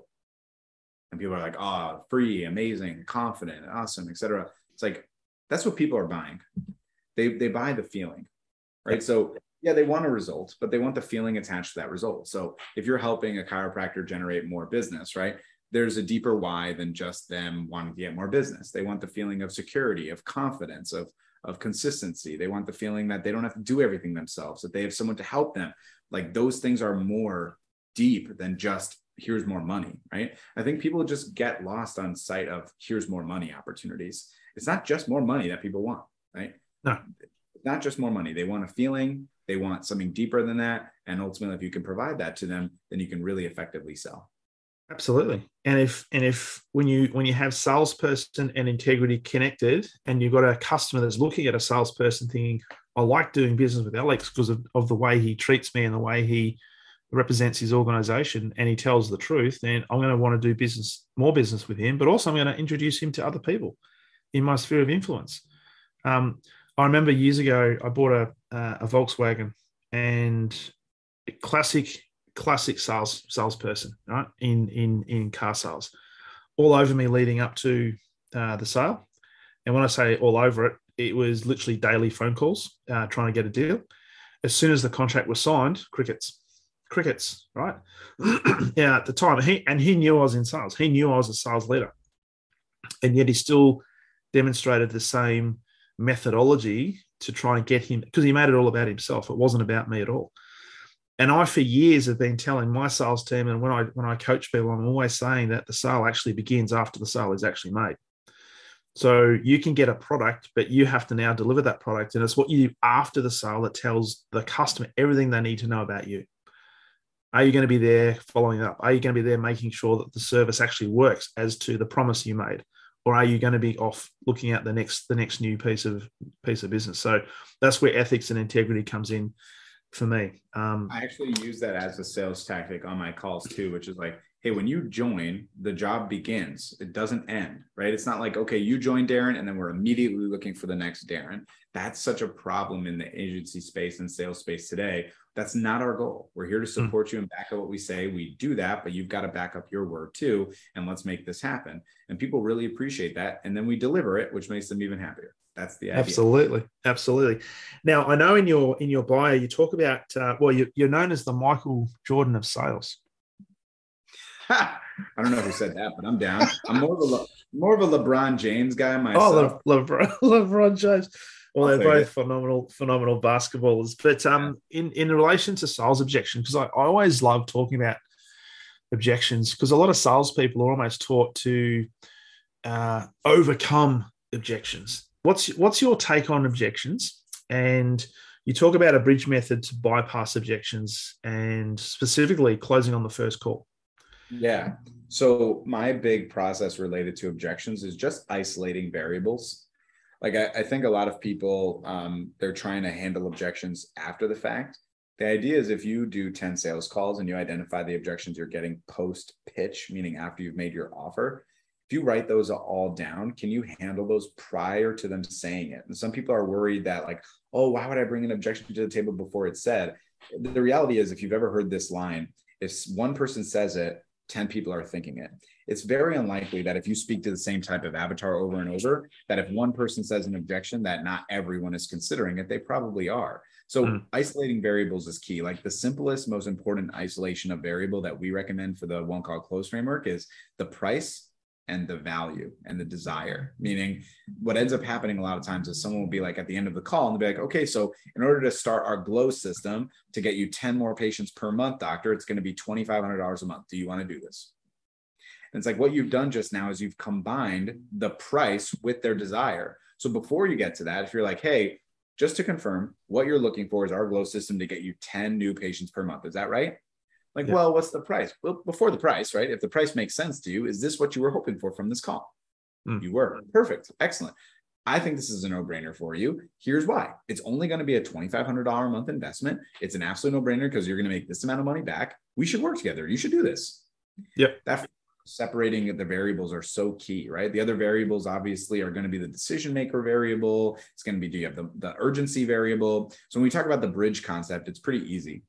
And people are like, oh, free, amazing, confident, awesome, etc. It's like that's what people are buying. They they buy the feeling, right? So yeah, they want a result, but they want the feeling attached to that result. So if you're helping a chiropractor generate more business, right? There's a deeper why than just them wanting to get more business. They want the feeling of security, of confidence, of of consistency. They want the feeling that they don't have to do everything themselves, that they have someone to help them. Like those things are more deep than just here's more money, right? I think people just get lost on sight of here's more money opportunities. It's not just more money that people want, right? No. It's not just more money. They want a feeling, they want something deeper than that. And ultimately, if you can provide that to them, then you can really effectively sell. Absolutely. And if and if when you when you have salesperson and integrity connected and you've got a customer that's looking at a salesperson thinking, I like doing business with Alex because of, of the way he treats me and the way he represents his organization and he tells the truth, then I'm going to want to do business, more business with him, but also I'm going to introduce him to other people in my sphere of influence. Um, I remember years ago, I bought a, a Volkswagen and classic, classic sales salesperson, right? In, in, in car sales, all over me leading up to uh, the sale. And when I say all over it, it was literally daily phone calls uh, trying to get a deal. As soon as the contract was signed, crickets crickets, right? yeah, at the time, he and he knew I was in sales. He knew I was a sales leader, and yet he still demonstrated the same methodology to try and get him because he made it all about himself. It wasn't about me at all. And I, for years, have been telling my sales team, and when I when I coach people, I'm always saying that the sale actually begins after the sale is actually made. So you can get a product, but you have to now deliver that product, and it's what you do after the sale that tells the customer everything they need to know about you. Are you going to be there following up? Are you going to be there making sure that the service actually works as to the promise you made? Or are you going to be off looking at the next the next new piece of piece of business? So that's where ethics and integrity comes in for me. Um, I actually use that as a sales tactic on my calls too, which is like, hey, when you join, the job begins. It doesn't end, right? It's not like, okay, you join Darren and then we're immediately looking for the next Darren. That's such a problem in the agency space and sales space today that's not our goal. We're here to hmm. support mm. you and back up what we say. We do that, but you've got to back up your word too. And let's make this happen. And people really appreciate that. And then we deliver it, which makes them even happier. That's the idea. Absolutely, absolutely. Now I know in your in your bio you talk about uh, well you, you're known as the Michael Jordan of sales. I don't know who said that, but I'm down. I'm more of a Le- more of a LeBron James guy myself. Oh, Le- LeBron, LeBron James. Well, they're both phenomenal, phenomenal basketballers. But um, in in relation to sales objection, because I, I always love talking about objections, because a lot of salespeople are almost taught to uh, overcome objections. What's what's your take on objections? And you talk about a bridge method to bypass objections, and specifically closing on the first call. Yeah. So my big process related to objections is just isolating variables like I, I, think a lot of people um, they're trying to handle objections after the fact. The idea is if you do 10 sales calls and you identify the objections you're getting post pitch meaning after you've made your offer if you write those all down can you handle those prior to them saying it? And some people are worried that like oh why would i bring an objection to the table before it's said? The reality is if you've ever heard this line if one person says it 10 people are thinking it. It's very unlikely that if you speak to the same type of avatar over and over, that if one person says an objection, that not everyone is considering it, they probably are. So mm-hmm. isolating variables is key. Like the simplest, most important isolation of variable that we recommend for the one call close framework is the price and the value and the desire. Meaning, what ends up happening a lot of times is someone will be like at the end of the call and they'll be like, okay, so in order to start our glow system to get you 10 more patients per month, doctor, it's going to be $2,500 a month. Do you want to do this? And it's like what you've done just now is you've combined the price with their desire. So before you get to that, if you're like, hey, just to confirm, what you're looking for is our glow system to get you 10 new patients per month. Is that right? Like, yeah. well, what's the price? Well, before the price, right? If the price makes sense to you, is this what you were hoping for from this call? Mm. You were. Perfect. Excellent. I think this is a no brainer for you. Here's why it's only going to be a $2,500 a month investment. It's an absolute no brainer because you're going to make this amount of money back. We should work together. You should do this. Yep. That separating the variables are so key, right? The other variables obviously are going to be the decision maker variable. It's going to be do you have the, the urgency variable? So when we talk about the bridge concept, it's pretty easy.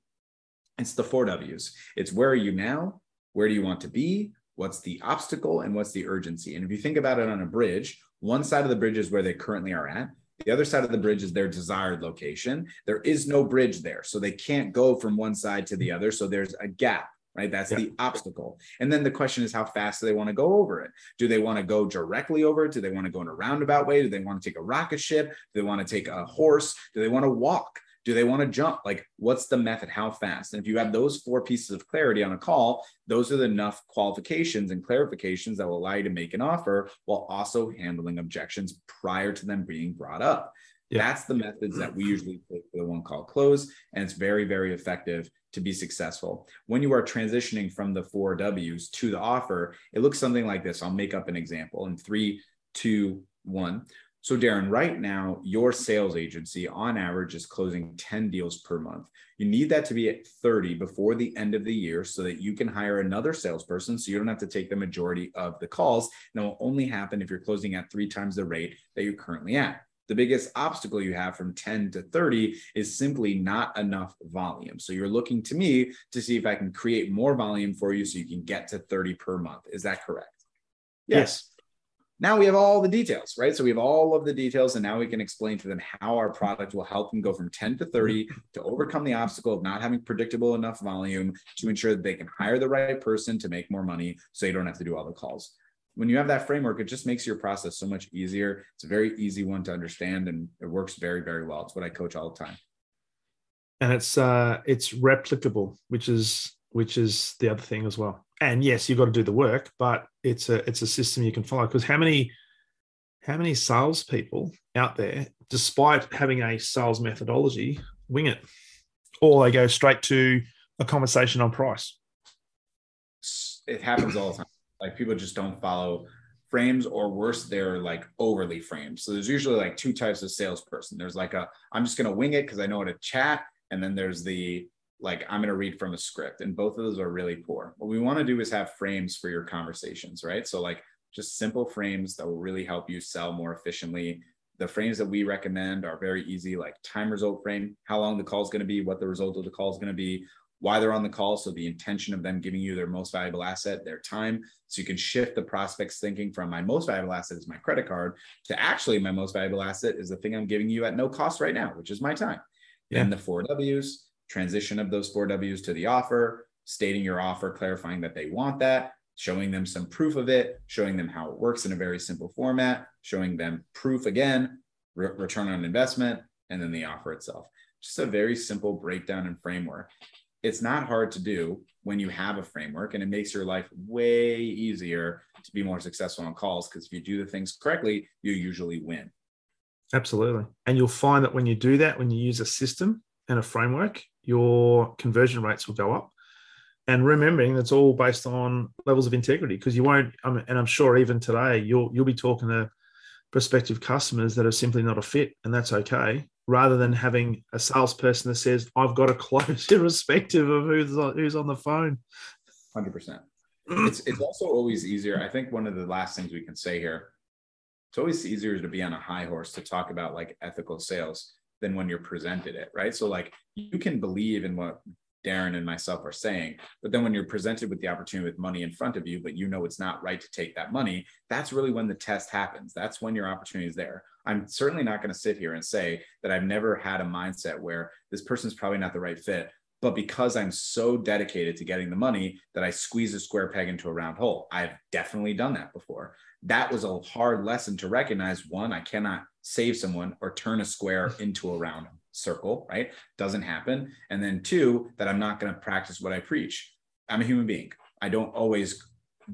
It's the four W's. It's where are you now? Where do you want to be? What's the obstacle and what's the urgency? And if you think about it on a bridge, one side of the bridge is where they currently are at. The other side of the bridge is their desired location. There is no bridge there. So they can't go from one side to the other. So there's a gap, right? That's yeah. the obstacle. And then the question is, how fast do they want to go over it? Do they want to go directly over it? Do they want to go in a roundabout way? Do they want to take a rocket ship? Do they want to take a horse? Do they want to walk? Do they want to jump? Like, what's the method? How fast? And if you have those four pieces of clarity on a call, those are enough qualifications and clarifications that will allow you to make an offer while also handling objections prior to them being brought up. Yeah. That's the methods that we usually take for the one call close. And it's very, very effective to be successful. When you are transitioning from the four W's to the offer, it looks something like this. I'll make up an example in three, two, one. So, Darren, right now, your sales agency on average is closing 10 deals per month. You need that to be at 30 before the end of the year so that you can hire another salesperson so you don't have to take the majority of the calls. And it will only happen if you're closing at three times the rate that you're currently at. The biggest obstacle you have from 10 to 30 is simply not enough volume. So you're looking to me to see if I can create more volume for you so you can get to 30 per month. Is that correct? Yes now we have all the details, right? So we have all of the details, and now we can explain to them how our product will help them go from 10 to 30 to overcome the obstacle of not having predictable enough volume to ensure that they can hire the right person to make more money so you don't have to do all the calls. When you have that framework, it just makes your process so much easier. It's a very easy one to understand and it works very, very well. It's what I coach all the time. And it's uh it's replicable, which is which is the other thing as well and yes, you've got to do the work, but it's a it's a system you can follow. Because how many how many salespeople out there, despite having a sales methodology, wing it, or they go straight to a conversation on price? It happens all the time. Like people just don't follow frames, or worse, they're like overly framed. So there's usually like two types of salesperson. There's like a I'm just gonna wing it because I know how to chat, and then there's the like I'm going to read from a script, and both of those are really poor. What we want to do is have frames for your conversations, right? So, like just simple frames that will really help you sell more efficiently. The frames that we recommend are very easy, like time result frame, how long the call is going to be, what the result of the call is going to be, why they're on the call. So the intention of them giving you their most valuable asset, their time. So you can shift the prospect's thinking from my most valuable asset is my credit card to actually my most valuable asset is the thing I'm giving you at no cost right now, which is my time. Yeah. And the four W's, transition of those four W's to the offer, stating your offer, clarifying that they want that, showing them some proof of it, showing them how it works in a very simple format, showing them proof again, re- return on investment, and then the offer itself. Just a very simple breakdown and framework it's not hard to do when you have a framework and it makes your life way easier to be more successful on calls because if you do the things correctly you usually win. Absolutely. And you'll find that when you do that when you use a system and a framework your conversion rates will go up. And remembering that's all based on levels of integrity because you won't and i'm sure even today you'll you'll be talking to prospective customers that are simply not a fit and that's okay rather than having a salesperson that says, I've got to close irrespective of who's on, who's on the phone. 100%. It's, it's also always easier. I think one of the last things we can say here, it's always easier to be on a high horse to talk about like ethical sales than when you're presented it, right? So like you can believe in what Darren and myself are saying. But then when you're presented with the opportunity with money in front of you, but you know it's not right to take that money, that's really when the test happens. That's when your opportunity is there. I'm certainly not going to sit here and say that I've never had a mindset where this person's probably not the right fit. But because I'm so dedicated to getting the money that I squeeze a square peg into a round hole, I've definitely done that before. That was a hard lesson to recognize. One, I cannot save someone or turn a square into a round circle, right? Doesn't happen. And then two, that I'm not going to practice what I preach. I'm a human being. I don't always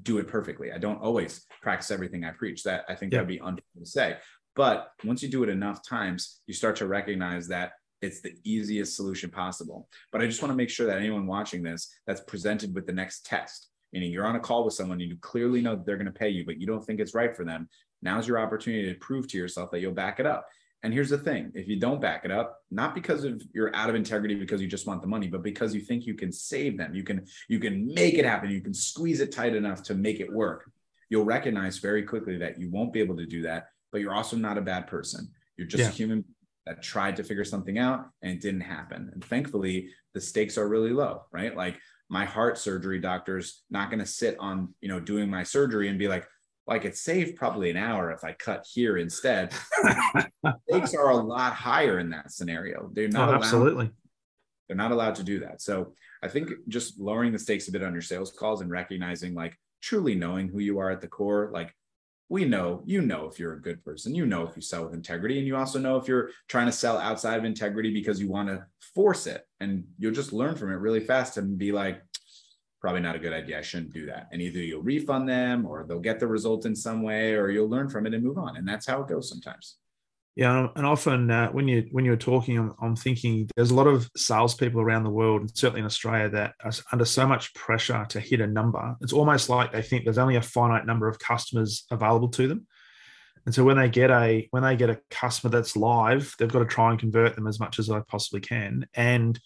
do it perfectly. I don't always practice everything I preach. That I think yeah. that'd be unfair to say. But once you do it enough times, you start to recognize that it's the easiest solution possible. But I just want to make sure that anyone watching this that's presented with the next test, meaning you're on a call with someone and you clearly know that they're going to pay you, but you don't think it's right for them. Now's your opportunity to prove to yourself that you'll back it up. And here's the thing if you don't back it up, not because of you're out of integrity because you just want the money, but because you think you can save them, you can you can make it happen, you can squeeze it tight enough to make it work. You'll recognize very quickly that you won't be able to do that, but you're also not a bad person. You're just yeah. a human that tried to figure something out and it didn't happen. And thankfully, the stakes are really low, right? Like my heart surgery doctor's not going to sit on, you know, doing my surgery and be like, well, I could save probably an hour if I cut here instead. stakes are a lot higher in that scenario. They're not oh, absolutely. They're not allowed to do that. So I think just lowering the stakes a bit on your sales calls and recognizing like truly knowing who you are at the core, like we know, you know, if you're a good person, you know, if you sell with integrity, and you also know if you're trying to sell outside of integrity because you want to force it, and you'll just learn from it really fast and be like, probably not a good idea. I shouldn't do that. And either you'll refund them or they'll get the result in some way or you'll learn from it and move on. And that's how it goes sometimes. Yeah, and often uh, when you when you're talking, I'm, I'm, thinking there's a lot of salespeople around the world, and certainly in Australia, that are under so much pressure to hit a number. It's almost like they think there's only a finite number of customers available to them, and so when they get a when they get a customer that's live, they've got to try and convert them as much as they possibly can. And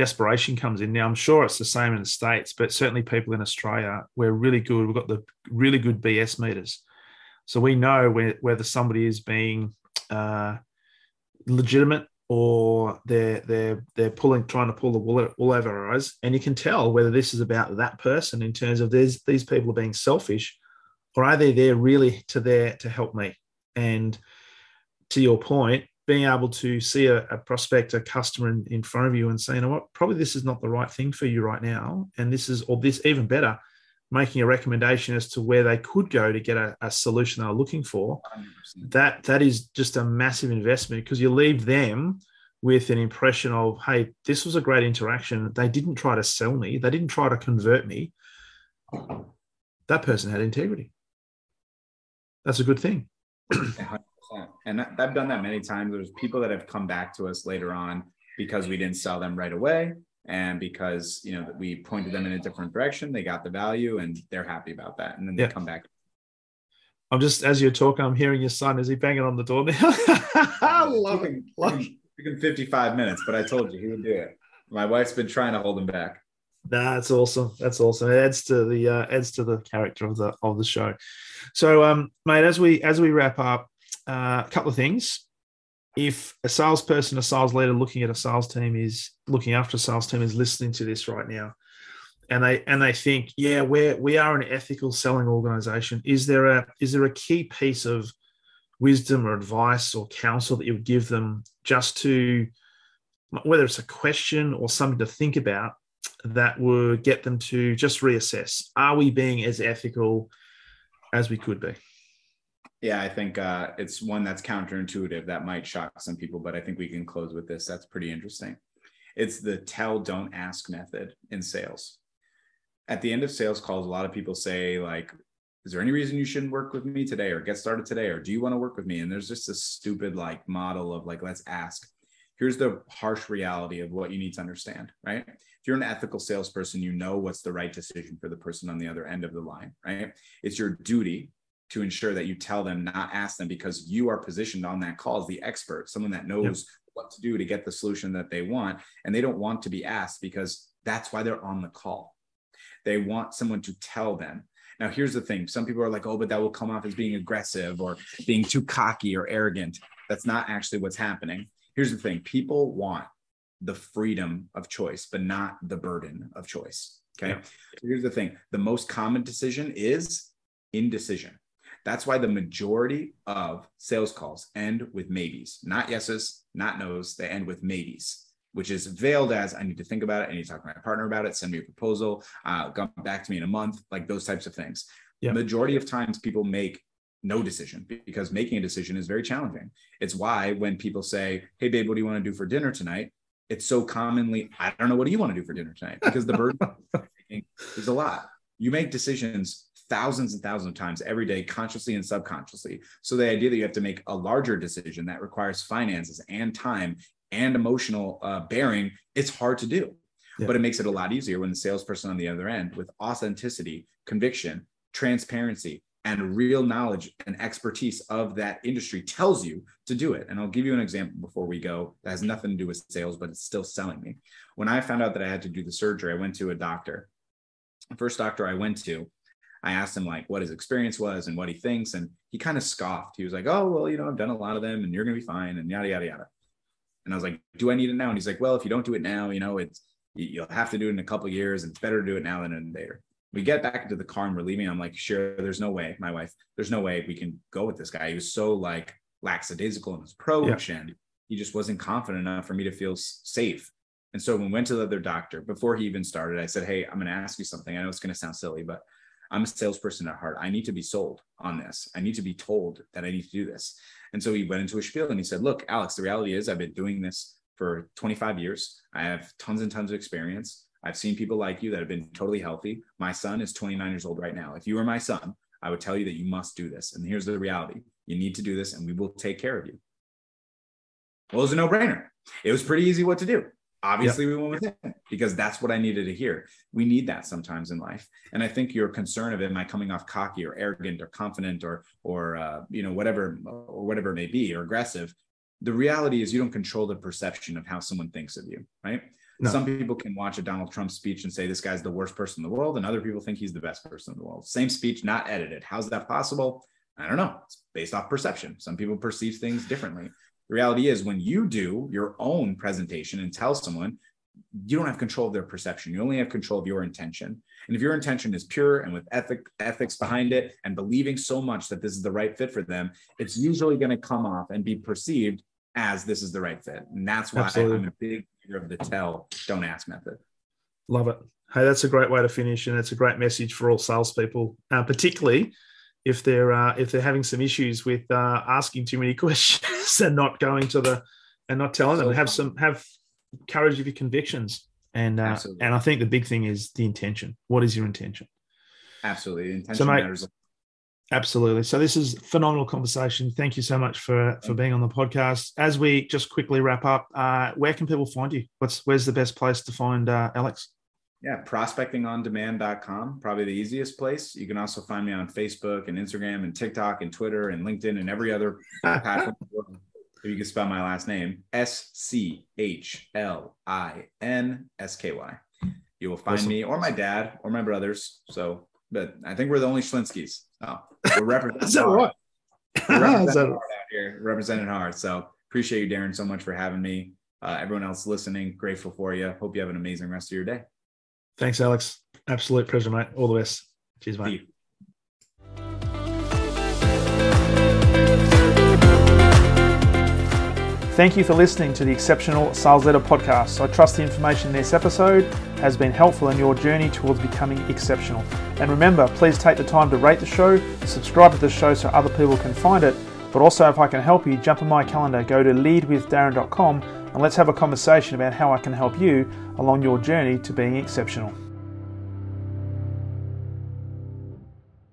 desperation comes in. Now, I'm sure it's the same in the States, but certainly people in Australia, we're really good. We've got the really good BS meters. So we know whether somebody is being uh, legitimate or they're they're they're pulling trying to pull the wool, wool over our eyes, and you can tell whether this is about that person in terms of these these people are being selfish, or are they there really to there to help me? And to your point, being able to see a, a prospect, a customer in, in front of you and say, you know what, probably this is not the right thing for you right now. And this is, or this even better, making a recommendation as to where they could go to get a, a solution they're looking for. 100%. That that is just a massive investment because you leave them with an impression of, hey, this was a great interaction. They didn't try to sell me, they didn't try to convert me. That person had integrity. That's a good thing. And I've done that many times. There's people that have come back to us later on because we didn't sell them right away and because you know we pointed them in a different direction they got the value and they're happy about that and then they yeah. come back i'm just as you're talking i'm hearing your son is he banging on the door now love it took him 55 minutes but i told you he would do it my wife's been trying to hold him back that's awesome. That's awesome. It adds to the uh, adds to the character of the of the show. So, um, mate, as we as we wrap up, uh, a couple of things. if a salesperson, a sales leader looking at a sales team is looking after a sales team is listening to this right now, and they and they think, yeah, we're we are an ethical selling organization. Is there a is there a key piece of wisdom or advice or counsel that you would give them just to whether it's a question or something to think about that would get them to just reassess are we being as ethical as we could be yeah i think uh, it's one that's counterintuitive that might shock some people but i think we can close with this. That's pretty interesting. It's the tell don't ask method in sales. At the end of sales calls a lot of people say like is there any reason you shouldn't work with me today or get started today or do you want to work with me? And there's just this stupid like model of like let's ask. Here's the harsh reality of what you need to understand right? If you're an ethical salesperson you know what's the right decision for the person on the other end of the line right? It's your duty to ensure that you tell them not ask them because you are positioned on that call as the expert someone that knows yep. what to do to get the solution that they want and they don't want to be asked because that's why they're on the call they want someone to tell them now, here's the thing some people are like, oh, but that will come off as being aggressive or being too cocky or arrogant. That's not actually what's happening. Here's the thing people want the freedom of choice, but not the burden of choice. Okay. Yeah. So here's the thing the most common decision is indecision. That's why the majority of sales calls end with maybes, not yeses, not nos. They end with maybes which is veiled as I need to think about it. I need to talk to my partner about it. Send me a proposal. Uh, come back to me in a month. Like those types of things. Yeah. Majority of times, people make no decision because making a decision is very challenging. It's why when people say, "Hey, babe, what do you want to do for dinner tonight?" It's so commonly, "I don't know. What do you want to do for dinner tonight?" Because the burden is a lot. You make decisions thousands and thousands of times every day, consciously and subconsciously. So the idea that you have to make a larger decision that requires finances and time and emotional uh, bearing, it's hard to do. Yeah. But it makes it a lot easier when the salesperson on the other end, with authenticity, conviction, transparency, and real knowledge and expertise of that industry tells you to do it. And I'll give you an example before we go that has nothing to do with sales, but it's still selling me. When I found out that I had to do the surgery, I went to a doctor. The first doctor I went to, I asked him like what his experience was and what he thinks. And he kind of scoffed. He was like, Oh, well, you know, I've done a lot of them and you're going to be fine and yada, yada, yada. And I was like, do I need it now? And he's like, well, if you don't do it now, you know, it's you'll have to do it in a couple years and it's better to do it now than later. We get back into the car and we're leaving. I'm like, sure, there's no way, my wife, there's no way we can go with this guy. He was so like lackadaisical in his approach yeah. and he just wasn't confident enough for me to feel safe. And so when we went to the other doctor, before he even started, I said, Hey, I'm going to ask you something. I know it's going to sound silly, but I'm a salesperson at heart. I need to be sold on this. I need to be told that I need to do this. And so he went into a spiel and he said, Look, Alex, the reality is I've been doing this for 25 years. I have tons and tons of experience. I've seen people like you that have been totally healthy. My son is 29 years old right now. If you were my son, I would tell you that you must do this. And here's the reality you need to do this, and we will take care of you. Well, it was a no brainer. It was pretty easy what to do. Obviously, yep. we went with him because that's what I needed to hear. We need that sometimes in life, and I think your concern of am I coming off cocky or arrogant or confident or or uh, you know whatever or whatever it may be or aggressive. The reality is you don't control the perception of how someone thinks of you, right? No. Some people can watch a Donald Trump speech and say this guy's the worst person in the world, and other people think he's the best person in the world. Same speech, not edited. How's that possible? I don't know. It's based off perception. Some people perceive things differently. The reality is, when you do your own presentation and tell someone, you don't have control of their perception. You only have control of your intention. And if your intention is pure and with ethic, ethics behind it and believing so much that this is the right fit for them, it's usually going to come off and be perceived as this is the right fit. And that's why Absolutely. I'm a big of the tell, don't ask method. Love it. Hey, that's a great way to finish. And it's a great message for all salespeople, uh, particularly if they're uh, if they're having some issues with uh, asking too many questions and not going to the and not telling them have some have courage of your convictions and uh, and I think the big thing is the intention. What is your intention? Absolutely, intention so, mate, matters. Absolutely. So this is phenomenal conversation. Thank you so much for for being on the podcast. As we just quickly wrap up, uh, where can people find you? What's where's the best place to find uh, Alex? Yeah, prospectingondemand.com, probably the easiest place. You can also find me on Facebook and Instagram and TikTok and Twitter and LinkedIn and every other platform. if you can spell my last name, S C H L I N S K Y. You will find awesome. me or my dad or my brothers. So, but I think we're the only Schlinskys. Oh, we're representing. Right? We're representing hard out here, representing hard. So appreciate you, Darren, so much for having me. Uh, everyone else listening, grateful for you. Hope you have an amazing rest of your day. Thanks, Alex. Absolute pleasure, mate. All the best. Cheers, mate. Thank you for listening to the Exceptional Sales Leader podcast. I trust the information in this episode has been helpful in your journey towards becoming exceptional. And remember, please take the time to rate the show, subscribe to the show so other people can find it. But also, if I can help you, jump on my calendar, go to leadwithdarren.com, and let's have a conversation about how I can help you along your journey to being exceptional.